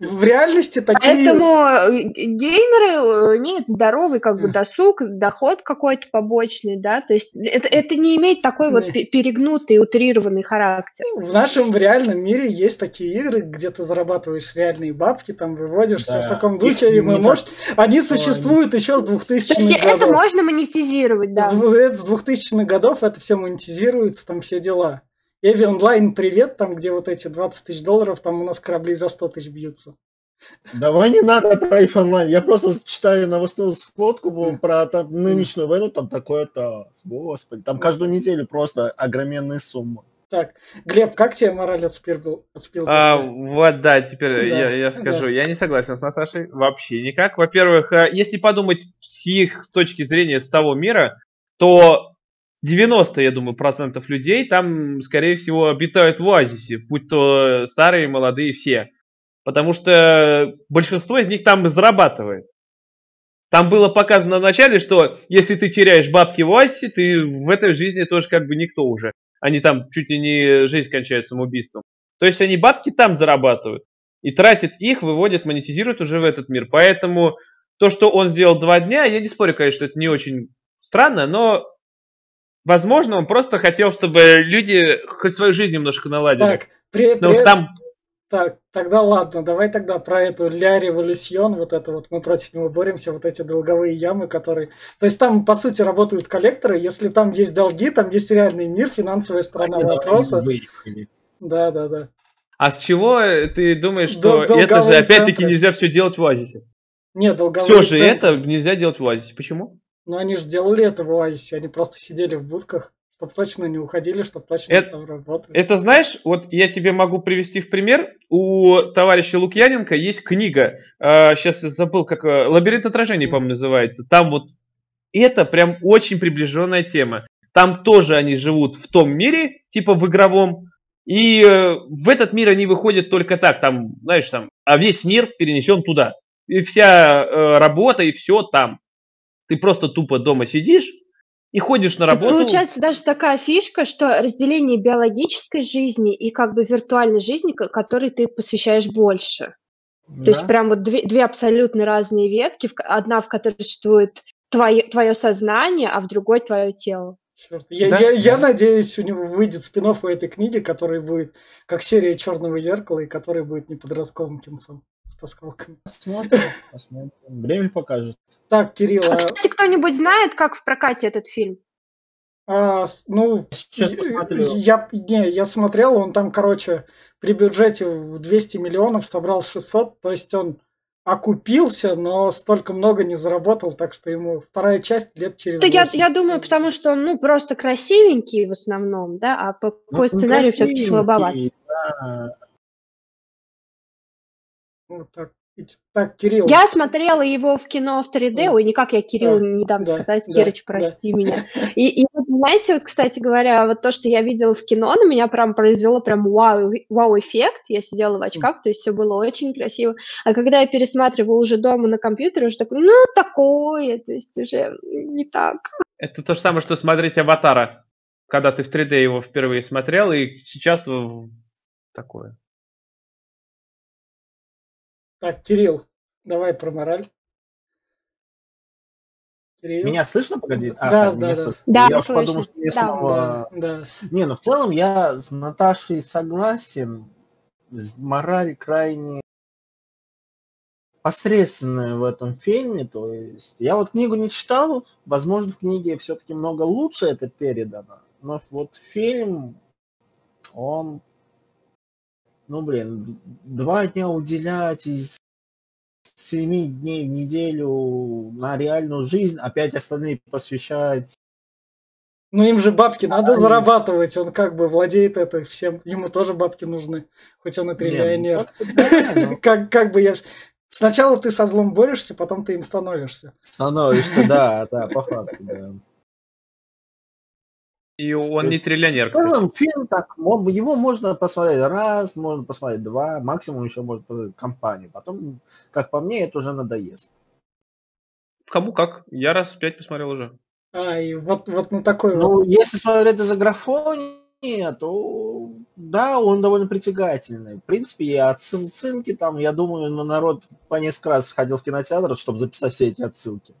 в реальности такие... Поэтому э, геймеры э, имеют здоровый как бы досуг, доход какой-то побочный, да, то есть это, это не имеет такой вот перегнутый, утрированный характер. В нашем в реальном мире есть такие игры, где ты зарабатываешь реальные бабки, там выводишь да. все в таком духе, и мы, может, они существуют еще с 2000 2000-х годов. Это можно монетизировать, да. Это с 2000-х годов это все монетизируется, там все дела. Эви онлайн, привет, там где вот эти 20 тысяч долларов, там у нас корабли за 100 тысяч бьются. Давай не надо про их онлайн. Я просто читаю новостную сводку про там, нынешнюю войну, там такое-то, господи, там каждую неделю просто огроменные суммы. Так, Глеб, как тебе мораль от Спилберга? А, вот, да, теперь да, я, я скажу. Да. Я не согласен с Наташей вообще никак. Во-первых, э, если подумать с их точки зрения с того мира, то 90, я думаю, процентов людей там, скорее всего, обитают в оазисе, будь то старые, молодые, все. Потому что большинство из них там зарабатывает. Там было показано вначале, что если ты теряешь бабки в оазисе, ты в этой жизни тоже как бы никто уже они там чуть ли не жизнь кончают самоубийством. То есть они бабки там зарабатывают и тратят их, выводят, монетизируют уже в этот мир. Поэтому то, что он сделал два дня, я не спорю, конечно, это не очень странно, но возможно, он просто хотел, чтобы люди хоть свою жизнь немножко наладили. Так, при, Потому при... там так, тогда ладно, давай тогда про эту Ля Революцион, вот это вот, мы против него боремся, вот эти долговые ямы, которые... То есть там, по сути, работают коллекторы, если там есть долги, там есть реальный мир, финансовая сторона Они вопроса. Да, да, да. А с чего ты думаешь, что Дол- это же опять-таки нельзя все делать в Оазисе? Нет, долговые Все же центры. это нельзя делать в Оазисе. Почему? Ну, они же делали это в Оазисе, они просто сидели в будках. Чтобы точно не уходили, чтобы точно это, там работали. Это знаешь, вот я тебе могу привести в пример. У товарища Лукьяненко есть книга, э, сейчас забыл, как э, «Лабиринт отражений», по-моему, называется. Там вот это прям очень приближенная тема. Там тоже они живут в том мире, типа в игровом, и э, в этот мир они выходят только так, там, знаешь, там, а весь мир перенесен туда. И вся э, работа, и все там. Ты просто тупо дома сидишь, и ходишь на работу. Так получается даже такая фишка, что разделение биологической жизни и как бы виртуальной жизни, которой ты посвящаешь больше. Да. То есть прям вот две, две абсолютно разные ветки, одна в которой существует твое, твое сознание, а в другой твое тело. Черт, я, да? я, я надеюсь, у него выйдет спин у этой книги, который будет как серия Черного зеркала, и который будет не подростковым кинцом с паскалками. Посмотрим, посмотрим. Время покажет. Так, Кирилл. А, а... Кстати, кто-нибудь знает, как в прокате этот фильм? А, ну, Сейчас я, не, я смотрел, он там, короче, при бюджете в 200 миллионов собрал 600, то есть он окупился, но столько много не заработал, так что ему вторая часть лет через Да я, 8. я думаю, потому что он, ну, просто красивенький в основном, да, а по, Ну, по сценарию все-таки слабоват. да. Вот так. Так, Кирилл. Я смотрела его в кино в 3D, ой, никак я Кирилл Да, не дам да, сказать, да, Кирыч, да. прости меня. И, и вот, знаете, вот, кстати говоря, вот то, что я видела в кино, на меня прям произвело прям вау, вау-эффект. Я сидела в очках, то есть все было очень красиво. А когда я пересматривала уже дома на компьютере, уже такой, ну, такое, то есть уже не так. Это то же самое, что смотреть «Аватара», когда ты в 3D его впервые смотрел, и сейчас в- такое. Так, Кирилл, давай про мораль. Кирилл. Меня слышно, погоди? А, Да, так, да, да. слышно. Да, я уж слышно. подумал, что я Да. снова... Да, да. Не, ну в целом я с Наташей согласен. Мораль крайне посредственная в этом фильме. То есть я вот книгу не читал, возможно, в книге все-таки много лучше это передано. Но вот фильм, он, ну блин, два дня уделять из семи дней в неделю на реальную жизнь, опять остальные посвящать Ну им же бабки надо Мораль. зарабатывать, он как бы владеет это всем, ему тоже бабки нужны, хоть он и ну, триллионер. но Как, как бы я... Сначала ты со злом борешься, потом ты им становишься. становишься, да, да, по факту, да. И он То не есть, триллионер, В целом фильм так, его можно посмотреть раз, можно посмотреть два, максимум еще можно посмотреть компанию. Потом, как по мне, это уже надоест. Кому как. Я раз в пять посмотрел уже. А, и вот, вот на такой вот. Ну, если смотреть из-за графония, то да, он довольно притягательный. В принципе, и отсылки там, я думаю, ну, народ по несколько раз ходил в кинотеатр, чтобы записать все эти отсылки.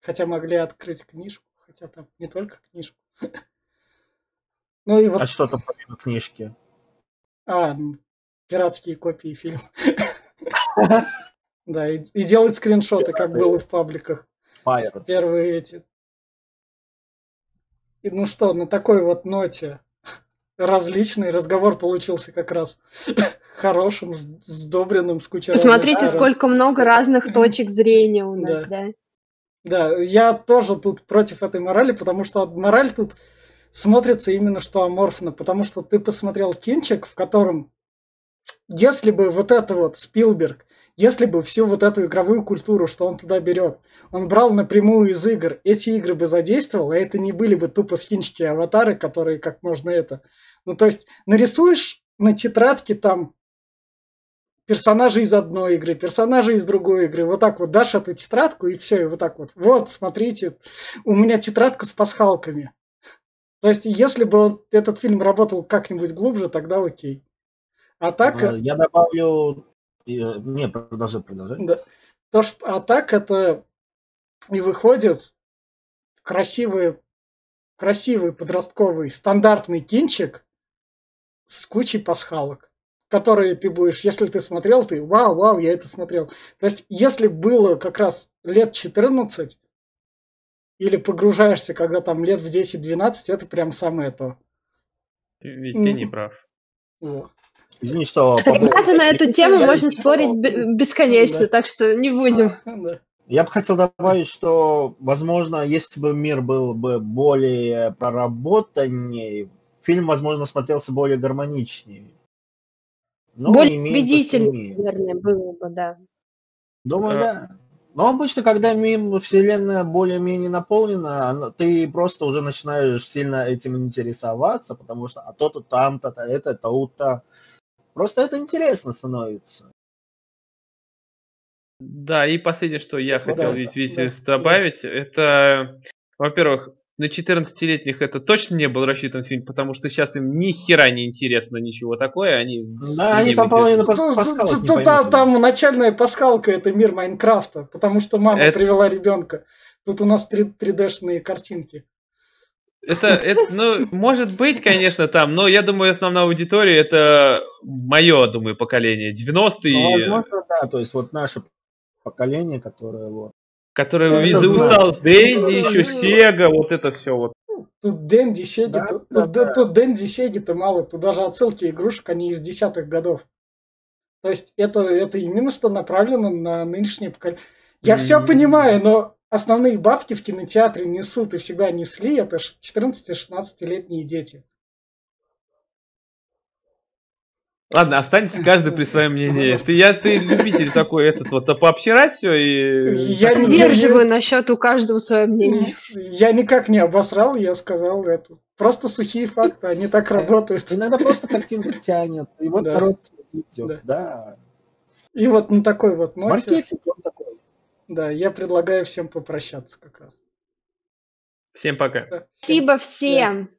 Хотя могли открыть книжку, хотя там не только книжку. Ну и вот, А что там помимо книжки? а, пиратские копии фильма. Да, и, и делать скриншоты, как было в пабликах. Pirates. Первые эти. И ну что, на такой вот ноте различный разговор получился как раз хорошим, сдобренным, с кучей Посмотрите, сколько много разных точек зрения у нас, Да. да. Да, я тоже тут против этой морали, потому что мораль тут смотрится именно что аморфно, потому что ты посмотрел кинчик, в котором, если бы вот это вот Спилберг, если бы всю вот эту игровую культуру, что он туда берет, он брал напрямую из игр, эти игры бы задействовал, а это не были бы тупо скинчики аватары, которые как можно это. Ну, то есть нарисуешь на тетрадке там персонажи из одной игры, персонажи из другой игры. Вот так вот дашь эту тетрадку и все, и вот так вот. Вот, смотрите, у меня тетрадка с пасхалками. То есть, если бы этот фильм работал как-нибудь глубже, тогда окей. А так, А, Я добавлю... э, Не, продолжай, продолжай. да, то, что, а так это и выходит красивый, красивый подростковый стандартный кинчик с кучей пасхалок, которые ты будешь, если ты смотрел, ты вау, вау, я это смотрел. То есть, если было как раз лет 14, или погружаешься, когда там лет в 10-12, это прям самое то. Ведь ты не прав. Вот. Извини, что... Ребята, на эту тему можно спорить бе- бесконечно, так что не будем. Я бы хотел добавить, что, возможно, если бы мир был бы более проработаннее, фильм, возможно, смотрелся более гармоничнее. Но Более убедительно, наверное, было бы, да. Думаю, да. Но обычно, когда мим вселенная более-менее наполнена, ты просто уже начинаешь сильно этим интересоваться, потому что а то-то там-то, то это, то-то. Просто это интересно становится. Да, и последнее, что я Ну хотел да, ведь, да, Витя, да. добавить, это, во-первых, на 14-летних это точно не был рассчитан фильм, потому что сейчас им ни хера не интересно ничего такое, они... Да, они там половину пас- Ну, пасхалок не поймут. Там начальная пасхалка это мир Майнкрафта, потому что мама Это- привела ребенка. Тут у нас 3D-шные картинки. Это, это, ну, может быть, конечно, там, но я думаю, основная аудитория это мое, думаю, поколение, 90-е, Ну, возможно, да. То есть вот наше поколение, которое вот. Которое это из знаю. устал Дэнди, еще Сега, вот это все вот. Тут Дэнди, Сеги, Да, тут, да, тут- да. тут Дэнди, Сеги-то мало, тут даже отсылки игрушек, они из десятых годов. То есть это, это именно что направлено на нынешнее поколение. Я все понимаю, но основные бабки в кинотеатре несут и всегда несли, это 14-16-летние дети. Ладно, останется каждый при своем мнении. Ты, я, ты любитель такой, этот вот, пообсирать все и... Я не- Поддерживаю насчет у каждого свое мнение. Я никак не обосрал, я сказал это. Просто сухие факты, они так работают. Иногда просто картинка тянет, и вот Да. народ Да. идет. Да. И вот на такой вот ноте, Маркетинг он такой. да, я предлагаю всем попрощаться как раз. Всем пока. Да. Спасибо всем.